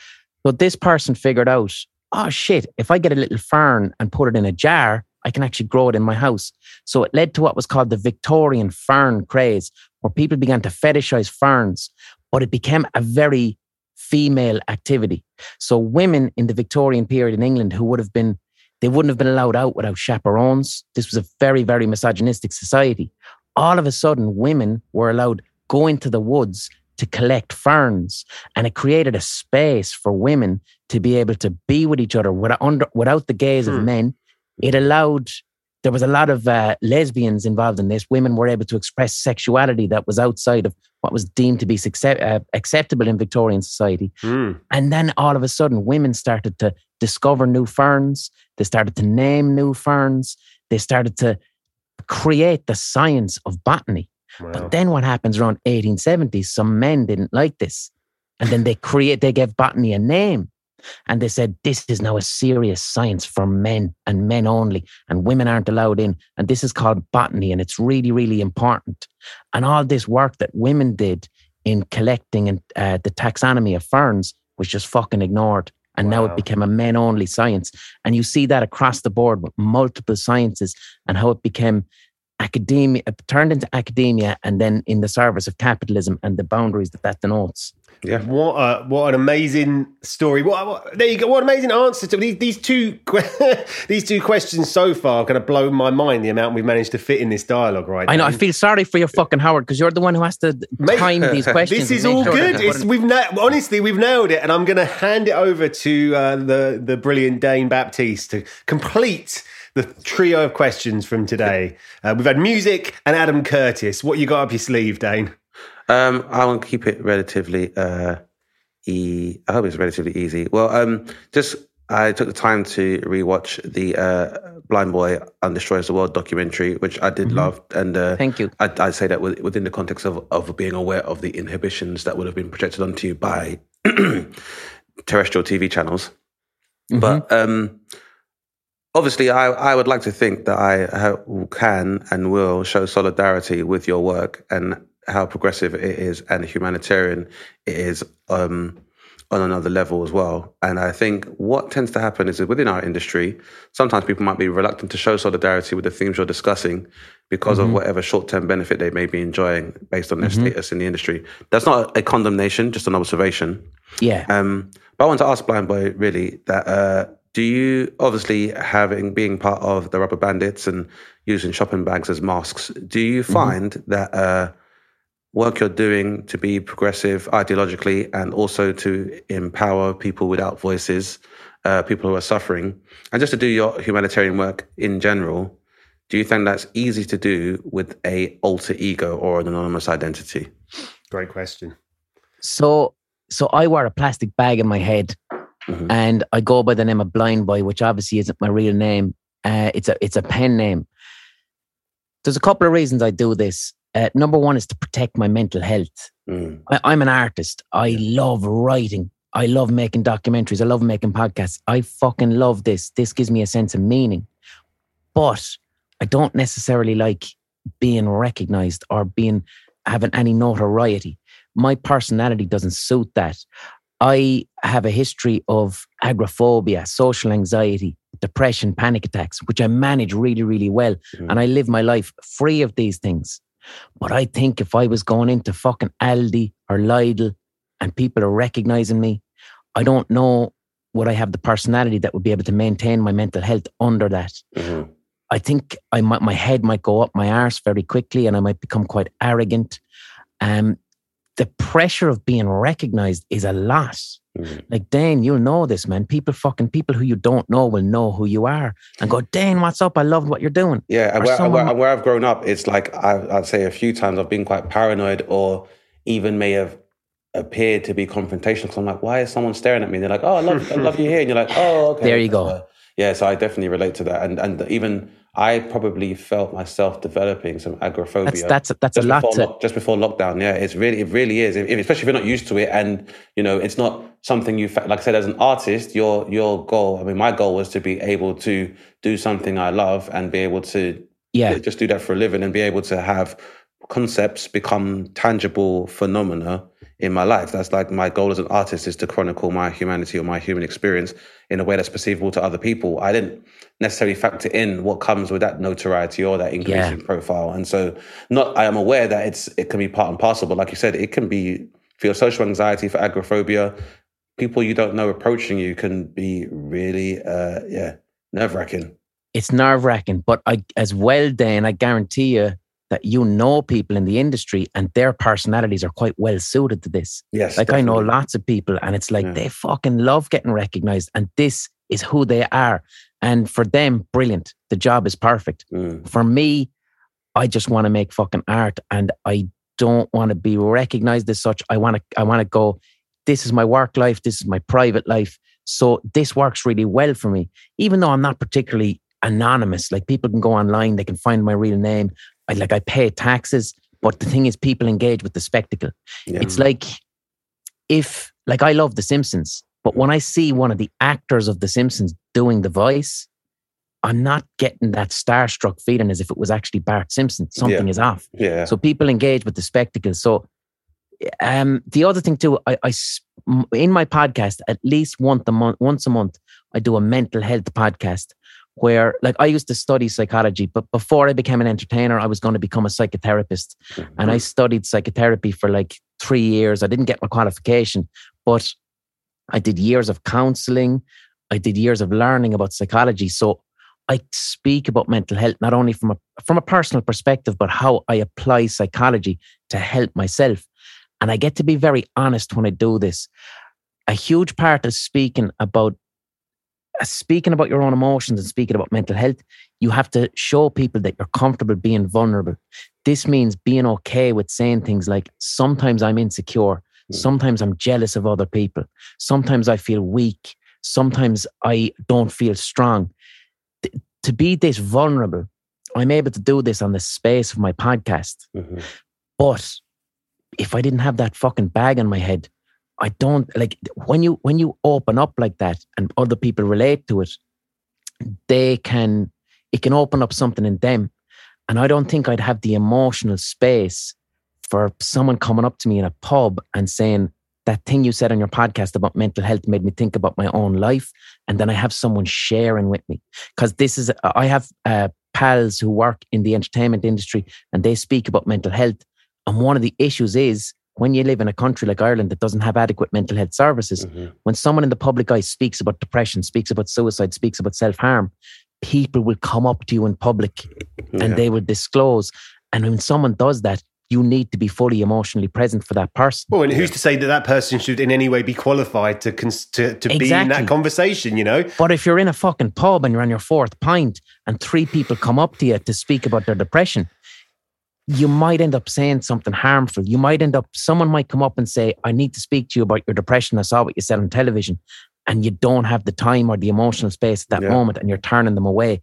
So this person figured out, oh shit, if I get a little fern and put it in a jar, I can actually grow it in my house. So it led to what was called the Victorian fern craze, where people began to fetishize ferns, but it became a very female activity. So women in the Victorian period in England who would have been, they wouldn't have been allowed out without chaperones. This was a very, very misogynistic society. All of a sudden, women were allowed go into the woods to collect ferns, and it created a space for women to be able to be with each other without, under, without the gaze of Hmm. men. It allowed there was a lot of uh, lesbians involved in this. Women were able to express sexuality that was outside of what was deemed to be succe- uh, acceptable in Victorian society. Mm. And then all of a sudden, women started to discover new ferns. They started to name new ferns. They started to create the science of botany. Wow. But then what happens around 1870? Some men didn't like this. And then they create, they gave botany a name. And they said, this is now a serious science for men and men only, and women aren't allowed in. And this is called botany, and it's really, really important. And all this work that women did in collecting and uh, the taxonomy of ferns was just fucking ignored. And now it became a men only science. And you see that across the board with multiple sciences and how it became academia, it turned into academia and then in the service of capitalism and the boundaries that that denotes. Yeah. What a, what an amazing story! What, what there you go. What an amazing answer to these these two these two questions so far. Kind of blow my mind the amount we've managed to fit in this dialogue. Right, I know. I feel sorry for you, fucking Howard, because you're the one who has to Mate, time these questions. This is all sure good. It's, we've na- honestly we've nailed it, and I'm going to hand it over to uh, the the brilliant Dane Baptiste to complete the trio of questions from today. Uh, we've had music and Adam Curtis. What you got up your sleeve, Dane? Um, I want to keep it relatively. Uh, e- I hope it's relatively easy. Well, um, just I took the time to rewatch the uh, Blind Boy Undestroys the World documentary, which I did love, and uh, Thank you. I'd, I'd say that within the context of of being aware of the inhibitions that would have been projected onto you by terrestrial TV channels, but um, obviously, I, I would like to think that I ha- can and will show solidarity with your work and how progressive it is and humanitarian it is um, on another level as well. And I think what tends to happen is that within our industry, sometimes people might be reluctant to show solidarity with the themes you're discussing because of whatever short term benefit they may be enjoying based on their status in the industry. That's not a condemnation, just an observation. yeah. Um, but I want to ask Blind Boy really that uh, do you obviously having being part of the Rubber Bandits and using shopping bags as masks, do you find that uh, work you're doing to be progressive ideologically and also to empower people without voices, uh, people who are suffering, and just to do your humanitarian work in general? Do you think that's easy to do with a alter ego or an anonymous identity? Great question. So, so I wear a plastic bag in my head, Mhm. and I go by the name of Blind Boy, which obviously isn't my real name. Uh, it's a it's a pen name. There's a couple of reasons I do this. Uh, number one is to protect my mental health. Mm. I, I'm an artist. I love writing. I love making documentaries. I love making podcasts. I fucking love this. This gives me a sense of meaning. But I don't necessarily like being recognized or being having any notoriety. My personality doesn't suit that. I have a history of agoraphobia, social anxiety, depression, panic attacks, which I manage really, really well. Mhm. And I live my life free of these things. But I think if I was going into fucking Aldi or Lidl and people are recognizing me. I don't know would I have the personality that would be able to maintain my mental health under that. Mhm. I think I might, my head might go up my arse very quickly and I might become quite arrogant. Um, the pressure of being recognized is a lot. Mhm. Like, Dane, you'll know this, man. People fucking, people who you don't know will know who you are and go, Dane, what's up? I love what you're doing. Yeah, and where, someone where, and where I've grown up, it's like I, I'd say a few times I've been quite paranoid or even may have appeared to be confrontational because I'm like, why is someone staring at me? And they're like, oh, I love, I love you here. And you're like, oh, okay. There you go. why. Yeah, so I definitely relate to that. And and even I probably felt myself developing some agoraphobia. That's, that's, that's a just lot before, to, lock- just before lockdown. Yeah, it's really, it really is. If, especially if you're not used to it, and you know, it's not something you like I said as an artist. Your your goal. I mean, my goal was to be able to do something I love and be able to yeah. just do that for a living and be able to have concepts become tangible phenomena in my life. That's like my goal as an artist is to chronicle my humanity or my human experience in a way that's perceivable to other people. I didn't necessarily factor in what comes with that notoriety or that increasing profile. And so not I am aware that it's it can be part and parcel, but like you said, it can be for your social anxiety, for agoraphobia, people you don't know approaching you can be really uh yeah, nerve wracking. it's nerve wracking, but I, as well, Dan, I guarantee you that you know people in the industry and their personalities are quite well suited to this. Yes. Like I know lots of people, and it's like Yeah. they fucking love getting recognized, and this is who they are. And for them, brilliant. The job is perfect. Mm, For me, I just want to make fucking art, and I don't want to be recognized as such. I want to. I want to go. This is my work life. This is my private life. So this works really well for me, even though I'm not particularly anonymous. Like people can go online, they can find my real name. I like I pay taxes, but the thing is, people engage with the spectacle. yeah. It's like if, like, I love The Simpsons, but when I see one of the actors of The Simpsons doing the voice, I'm not getting that starstruck feeling as if it was actually Bart Simpson. Something Yeah. is off. yeah. So people engage with the spectacle. So um, the other thing too, I, I in my podcast at least once a month, once a month, I do a mental health podcast where, like, I used to study psychology, but before I became an entertainer, I was going to become a psychotherapist, mm-hmm. and I studied psychotherapy for like three years. I didn't get my qualification, but I did years of counseling. I did years of learning about psychology. So I speak about mental health not only from a from a personal perspective, but how I apply psychology to help myself. And I get to be very honest when I do this. A huge part of speaking about speaking about your own emotions and speaking about mental health, you have to show people that you're comfortable being vulnerable. This means being okay with saying things like, sometimes I'm insecure, sometimes I'm jealous of other people, sometimes I feel weak, sometimes I don't feel strong. Th- to be this vulnerable, I'm able to do this on the space of my podcast. Mhm. But if I didn't have that fucking bag on my head, I don't like when you when you open up like that and other people relate to it, they can it can open up something in them. And I don't think I'd have the emotional space for someone coming up to me in a pub and saying, that thing you said on your podcast about mental health made me think about my own life. And then I have someone sharing with me. Because this is, I have uh, pals who work in the entertainment industry and they speak about mental health. And one of the issues is when you live in a country like Ireland that doesn't have adequate mental health services, Mhm. when someone in the public eye speaks about depression, speaks about suicide, speaks about self harm, people will come up to you in public Yeah. and they will disclose. And when someone does that, you need to be fully emotionally present for that person. Well, and who's to say that that person should in any way be qualified to cons- to, to be in that conversation? You know, But if you're in a fucking pub and you're on your fourth pint and three people come up to you to speak about their depression, you might end up saying something harmful. You might end up, someone might come up and say, I need to speak to you about your depression. I saw what you said on television. And you don't have the time or the emotional space at that Yeah. moment and you're turning them away.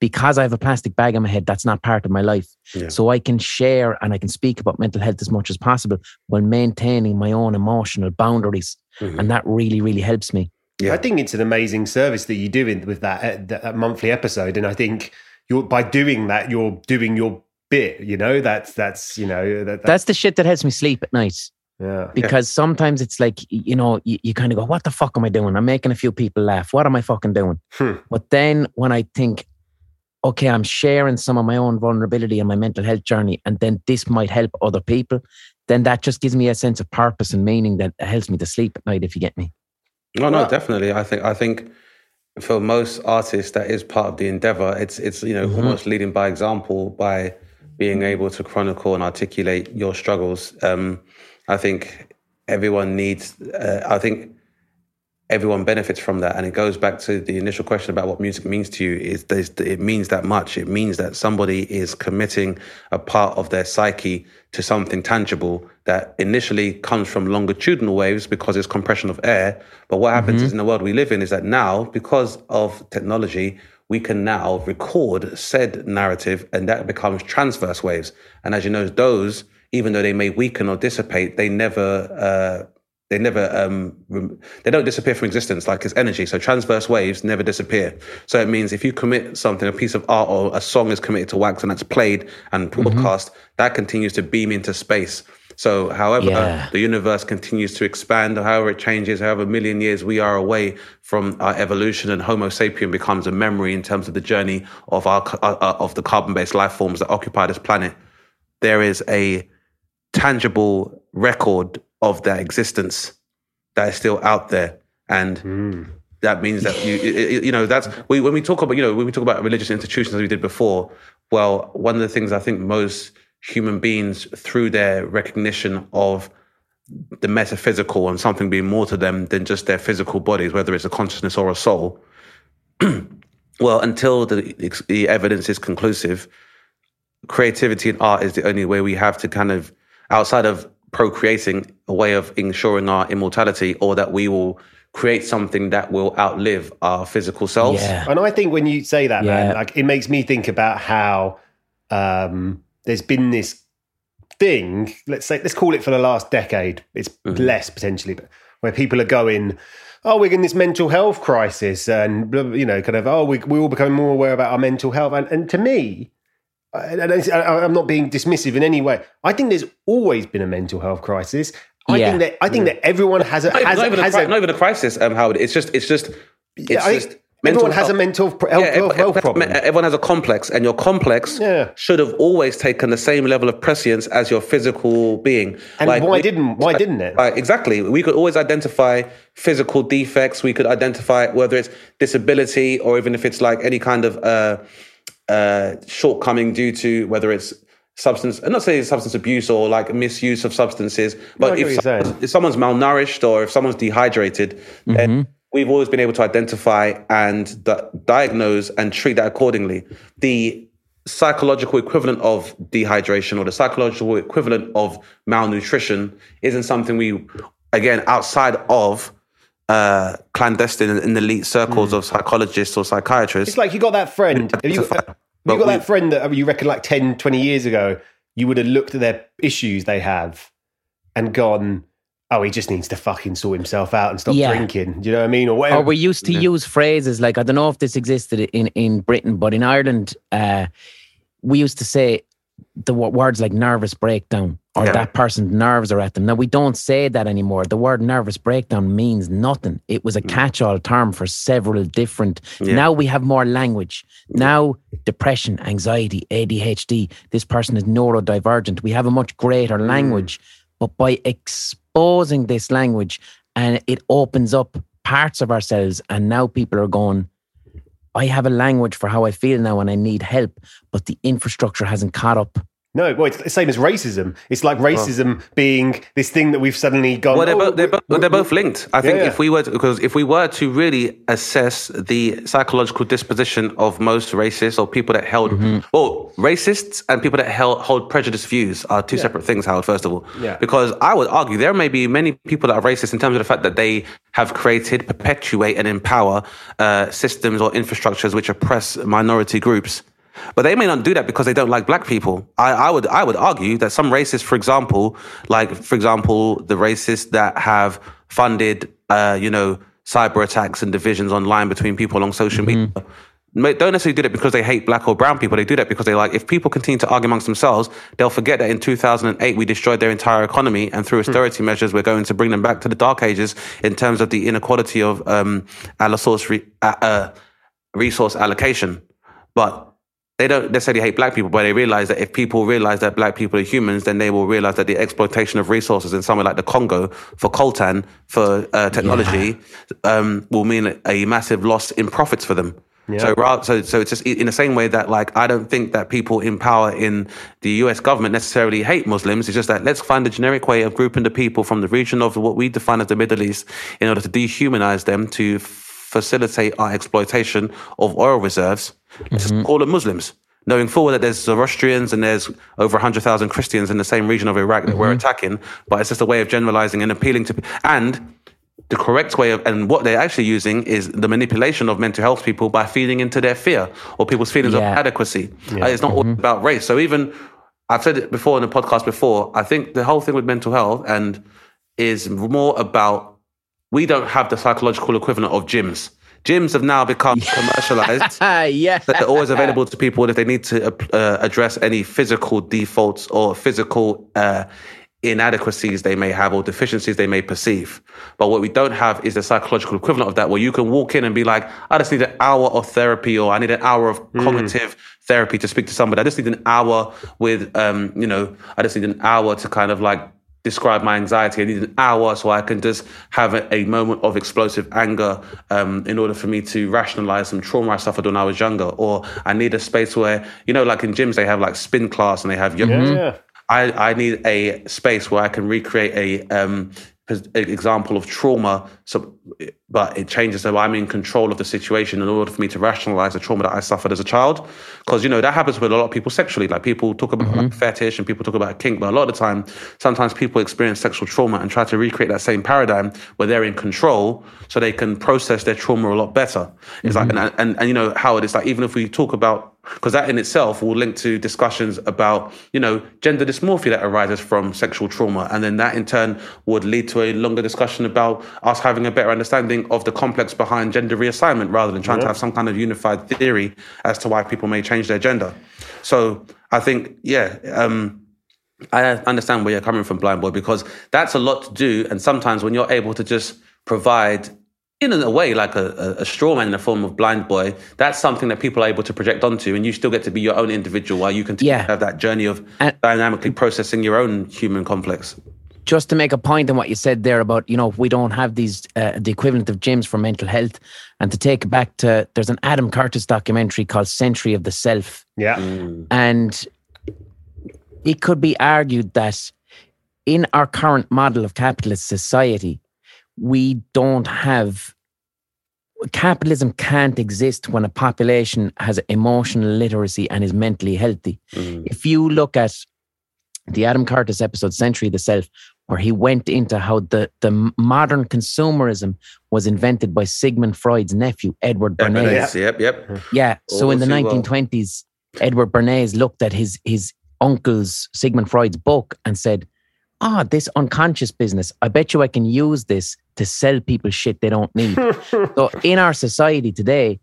Because I have a plastic bag on my head, that's not part of my life. Yeah. So I can share and I can speak about mental health as much as possible while maintaining my own emotional boundaries. Mhm. And that really, really helps me. Yeah. I think it's an amazing service that you do in, with that, uh, that that monthly episode, and I think you're by doing that, you're doing your bit. You know, that's that's you know that, that- That's the shit that helps me sleep at night. yeah. because sometimes it's like you know you, you kind of go what the fuck am i doing i'm making a few people laugh what am i fucking doing Hmm. but then when i think okay i'm sharing some of my own vulnerability and my mental health journey and then this might help other people then that just gives me a sense of purpose and meaning that helps me to sleep at night. If you get me. No, no, definitely. I think I think for most artists that is part of the endeavor. It's it's you know almost leading by example by being able to chronicle and articulate your struggles. Um, I think everyone needs. Uh, I think everyone benefits from that, and it goes back to the initial question about what music means to you. Is it means that much? It means that somebody is committing a part of their psyche to something tangible that initially comes from longitudinal waves because it's compression of air. But what happens is in the world we live in is that now, because of technology, we can now record said narrative and that becomes transverse waves. And as you know, those, even though they may weaken or dissipate, they never, uh, they never um, they don't disappear from existence like it's energy. So transverse waves never disappear. So it means if you commit something, a piece of art or a song is committed to wax and that's played and broadcast, that continues to beam into space. So, however, Yeah. the universe continues to expand, or however it changes, however a million years we are away from our evolution, and Homo sapien becomes a memory in terms of the journey of our uh, uh, of the carbon-based life forms that occupy this planet. There is a tangible record of their existence that is still out there, and that means that you you you know that's we, when we talk about you know when we talk about religious institutions as we did before. Well, one of the things I think most human beings through their recognition of the metaphysical and something being more to them than just their physical bodies, whether it's a consciousness or a soul. well, until the, the evidence is conclusive, creativity and art is the only way we have to kind of, outside of procreating, a way of ensuring our immortality or that we will create something that will outlive our physical selves. Yeah. And I think when you say that, Yeah. man, like it makes me think about how um, there's been this thing. Let's say, let's call it for the last decade. It's less potentially, but where people are going. Oh, we're in this mental health crisis, and you know, kind of. Oh, we, we're all becoming more aware about our mental health. And, and to me, I- I'm not being dismissive in any way. I think there's always been a mental health crisis. I Yeah. think that I think that everyone has a has, not even, has a, a, not even a crisis, um, Howard. It's just, it's just, it's yeah, I just everyone has a mental health, Yeah, health, everyone- health problem. Everyone has a complex, and your complex Yeah. should have always taken the same level of prescience as your physical being. And Like, why we- didn't why didn't it? Right, exactly. We could always identify physical defects. We could identify whether it's disability or even if it's like any kind of uh, uh, shortcoming due to whether it's substance. I'm not saying substance abuse or like misuse of substances, but I get if, what someone's- if someone's malnourished or if someone's dehydrated, then we've always been able to identify and di- diagnose and treat that accordingly. The psychological equivalent of dehydration or the psychological equivalent of malnutrition isn't something we, again, outside of uh, clandestine and elite circles of psychologists or psychiatrists. It's like you got that friend. Have you, have you got we- that friend that you reckon like 10, 20 years ago, you would have looked at their issues they have and gone, oh, he just needs to fucking sort himself out and stop Yeah. drinking. Do you know what I mean? Or whatever. Or we used to use phrases like I don't know if this existed in in Britain, but in Ireland, uh, we used to say the wo- words like nervous breakdown or Yeah. that person's nerves are at them. Now we don't say that anymore. The word nervous breakdown means nothing. It was a catch-all term for several different. Now we have more language. Now depression, anxiety, ADHD. This person is neurodivergent. We have a much greater language, but by exposing this language, and it opens up parts of ourselves, and now people are going. I have a language for how I feel now and I need help, but the infrastructure hasn't caught up. No, well, it's the same as racism. It's like racism being this thing that we've suddenly gone. Well, they're, oh, both, they're, we- both, they're both linked. I think Yeah. if we were to, because if we were to really assess the psychological disposition of most racists or people that held, well, racists and people that held, hold prejudiced views are two separate things, Howard. First of all, Yeah. because I would argue there may be many people that are racist in terms of the fact that they have created, perpetuate, and empower uh, systems or infrastructures which oppress minority groups. But they may not do that because they don't like black people. I, I would I would argue that some racists, for example, like for example, the racists that have funded, uh, you know, cyber attacks and divisions online between people along social media, may- don't necessarily do that because they hate black or brown people. They do that because they like if people continue to argue amongst themselves, they'll forget that in 2008 we destroyed their entire economy, and through austerity measures, we're going to bring them back to the dark ages in terms of the inequality of um, re- uh, uh, resource allocation. But they don't necessarily hate black people, but they realize that if people realize that black people are humans, then they will realize that the exploitation of resources in somewhere like the Congo for coltan, for uh, technology, um, will mean a massive loss in profits for them. So, so, so it's just in the same way that, like, I don't think that people in power in the U.S. government necessarily hate Muslims. It's just that let's find a generic way of grouping the people from the region of what we define as the Middle East in order to dehumanize them to facilitate our exploitation of oil reserves. Just call them Muslims. Knowing full well that there's Zoroastrians and there's over 100,000 Christians in the same region of Iraq that we're attacking, but it's just a way of generalizing and appealing to. And the correct way of, and what they're actually using is the manipulation of mental health people by feeding into their fear or people's feelings Yeah. of adequacy. Uh, It's not all about race. So even, I've said it before in the podcast before, I think the whole thing with mental health and is more about, we don't have the psychological equivalent of gyms. Gyms have now become commercialized Ah, yeah. that they're always available to people if they need to uh, address any physical defaults or physical uh, inadequacies they may have or deficiencies they may perceive. But what we don't have is the psychological equivalent of that, where you can walk in and be like, I just need an hour of therapy or I need an hour of cognitive therapy to speak to somebody. I just need an hour with, um, you know, I just need an hour to kind of like describe my anxiety. I need an hour so I can just have a, a moment of explosive anger um, in order for me to rationalize some trauma I suffered when I was younger. Or I need a space where, you know, like in gyms, they have like spin class and they have yoga. Yeah. I, I need a space where I can recreate a um, a example of trauma, so, but it changes so I'm in control of the situation in order for me to rationalize the trauma that I suffered as a child. Because, you know, that happens with a lot of people sexually. Like people talk about like, mm-hmm. fetish and people talk about kink, but a lot of the time, sometimes people experience sexual trauma and try to recreate that same paradigm where they're in control so they can process their trauma a lot better. It's like, mm-hmm. and, and, and, you know, Howard, it is like, even if we talk about because that in itself will link to discussions about you know gender dysmorphia that arises from sexual trauma. And then that in turn would lead to a longer discussion about us having a better understanding of the complex behind gender reassignment rather than trying to have some kind of unified theory as to why people may change their gender. So i think yeah um I understand where you're coming from, Blind Boy, because that's a lot to do. And sometimes when you're able to just provide, in a way, like a, a, a straw man in the form of Blind Boy, that's something that people are able to project onto. And you still get to be your own individual while you continue Yeah. to have that journey of And- dynamically processing your own human complex. just to make a point on what you said there about you know we don't have these uh, the equivalent of gyms for mental health and to take it back to there's an adam curtis documentary called century of the self Yeah. and it could be argued that in our current model of capitalist society we don't have capitalism can't exist when a population has emotional literacy and is mentally healthy mm. if you look at the Adam Curtis episode, Century of the Self, where he went into how the, the modern consumerism was invented by Sigmund Freud's nephew, Edward Bernays. Yep, yep. Yeah. So All in oh, the too well. 1920s, Edward Bernays looked at his, his uncle's, Sigmund Freud's book and said, Ah, this unconscious business, I bet you I can use this to sell people shit they don't need. so in our society today,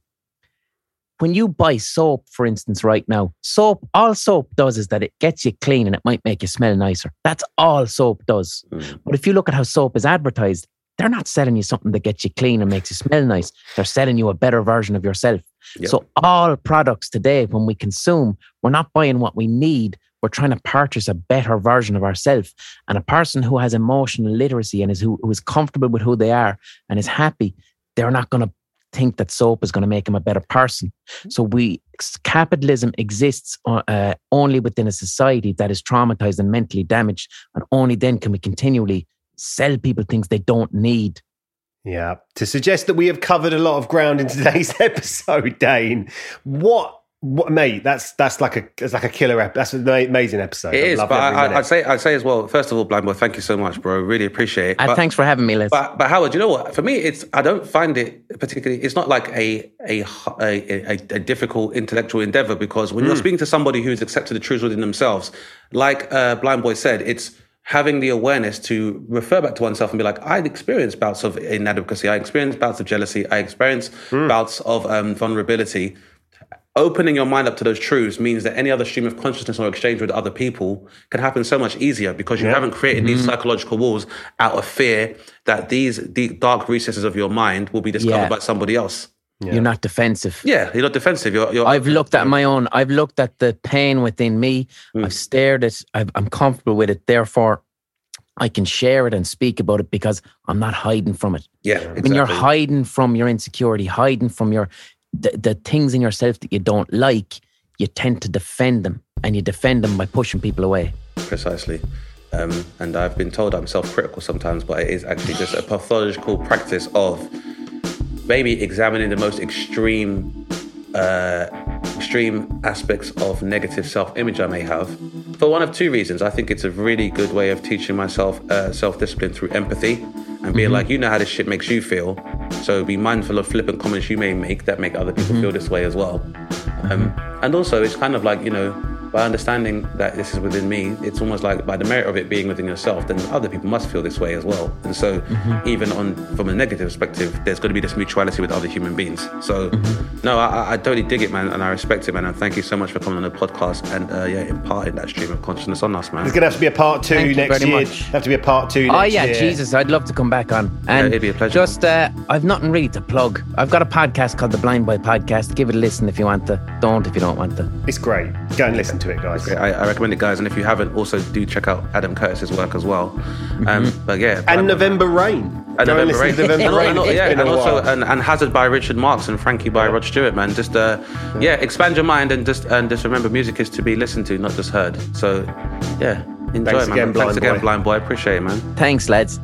when you buy soap, for instance, right now, soap, all soap does is that it gets you clean and it might make you smell nicer. That's all soap does. But if you look at how soap is advertised, they're not selling you something that gets you clean and makes you smell nice. They're selling you a better version of yourself. Yep. So all products today, when we consume, we're not buying what we need. We're trying to purchase a better version of ourselves. And a person who has emotional literacy and is who, who is comfortable with who they are and is happy, they're not going to think that soap is going to make them a better person. So we capitalism exists uh, uh, only within a society that is traumatized and mentally damaged, and only then can we continually sell people things they don't need. Yeah. To suggest that we have covered a lot of ground in today's episode, Dane. What, what mate? That's that's like a it's like a killer. Ep- that's an amazing episode. It I is, love but I, I'd say I'd say as well. First of all, Blind Boy, thank you so much, bro. Really appreciate it. And But- thanks for having me, Liz. But but Howard, you know what? For me, it's I don't find it particularly. It's not like a a a a difficult intellectual endeavor because when you're speaking to somebody who's accepted the truths within themselves, like uh, Blind Boy said, it's having the awareness to refer back to oneself and be like, I experienced bouts of inadequacy, I experienced bouts of jealousy, I experienced bouts of um, vulnerability. Opening your mind up to those truths means that any other stream of consciousness or exchange with other people can happen so much easier because you haven't created these psychological walls out of fear that these deep, dark recesses of your mind will be discovered Yeah. by somebody else. You're not defensive. Yeah, you're not defensive. You're, you're I've looked at my own. I've looked at the pain within me. Mm. I've stared at. I've, I'm comfortable with it. Therefore, I can share it and speak about it because I'm not hiding from it. yeah. Exactly. When you're hiding from your insecurity, hiding from your the, the things in yourself that you don't like, you tend to defend them, and you defend them by pushing people away. Precisely. Um, and I've been told I'm self critical sometimes, but it is actually just a pathological practice of maybe examining the most extreme uh, extreme aspects of negative self image I may have for one of two reasons. I think it's a really good way of teaching myself uh, self discipline through empathy and being like, you know how this shit makes you feel. So be mindful of flippant comments you may make that make other people feel this way as well. Um, and also, it's kind of like, you know, by understanding that this is within me, it's almost like by the merit of it being within yourself, then other people must feel this way as well. And so, even on from a negative perspective, there's going to be this mutuality with other human beings. So, no, I, I totally dig it, man, and I respect it, man. And thank you so much for coming on the podcast and uh, yeah, imparting that stream of consciousness on us, man. There's going to have to be a part two Thank you next very year. much. Have to be a part two. next yeah, year. Jesus, I'd love to come back on. And it'd be a pleasure. Just, uh, I've nothing really to plug. I've got a podcast called the Blind Boy Podcast. Give it a listen if you want to. Don't if you don't want to. It's great. Go and listen to it, guys. I, I recommend it, guys. And if you haven't, also do check out Adam Curtis's work as well. Um, but yeah, And November Rain. And Go November Rain. November and, Rain. and- It's yeah, and also and, and Hazard by Richard Marx and Frankie by Rod Stewart, man. Just uh, yeah, expand your mind and just and just remember, music is to be listened to, not just heard. So yeah, enjoy, Thanks it, man. again, Thanks Blind again, Boy. Blind Boy. Appreciate it, man. Thanks, lads.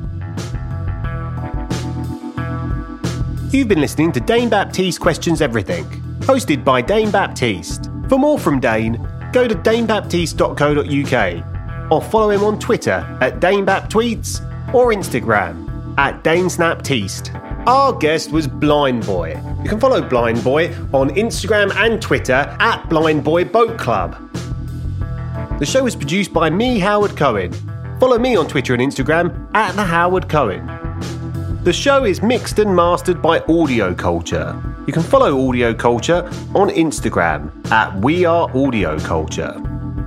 You've been listening to Dane Baptiste Questions Everything, hosted by Dane Baptiste. For more from Dane, go to danebaptiste.co.uk or follow him on Twitter at DaneBapTweets or Instagram at DaneSnapTeast. Our guest was Blind Boy. You can follow Blind Boy on Instagram and Twitter at Blind Boy Boat Club. The show was produced by me, Howard Cohen. Follow me on Twitter and Instagram at the Howard Cohen. The show is mixed and mastered by Audio Culture. You can follow Audio Culture on Instagram at We Are Audio Culture.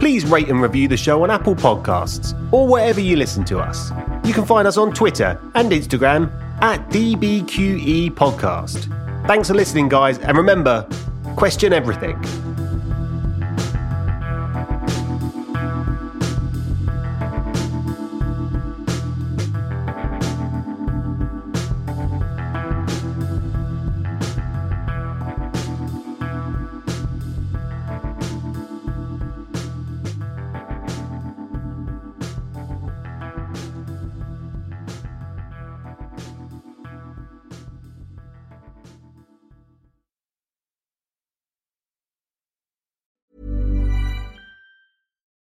Please rate and review the show on Apple Podcasts or wherever you listen to us. You can find us on Twitter and Instagram at DBQE Podcast. Thanks for listening, guys, and remember question everything.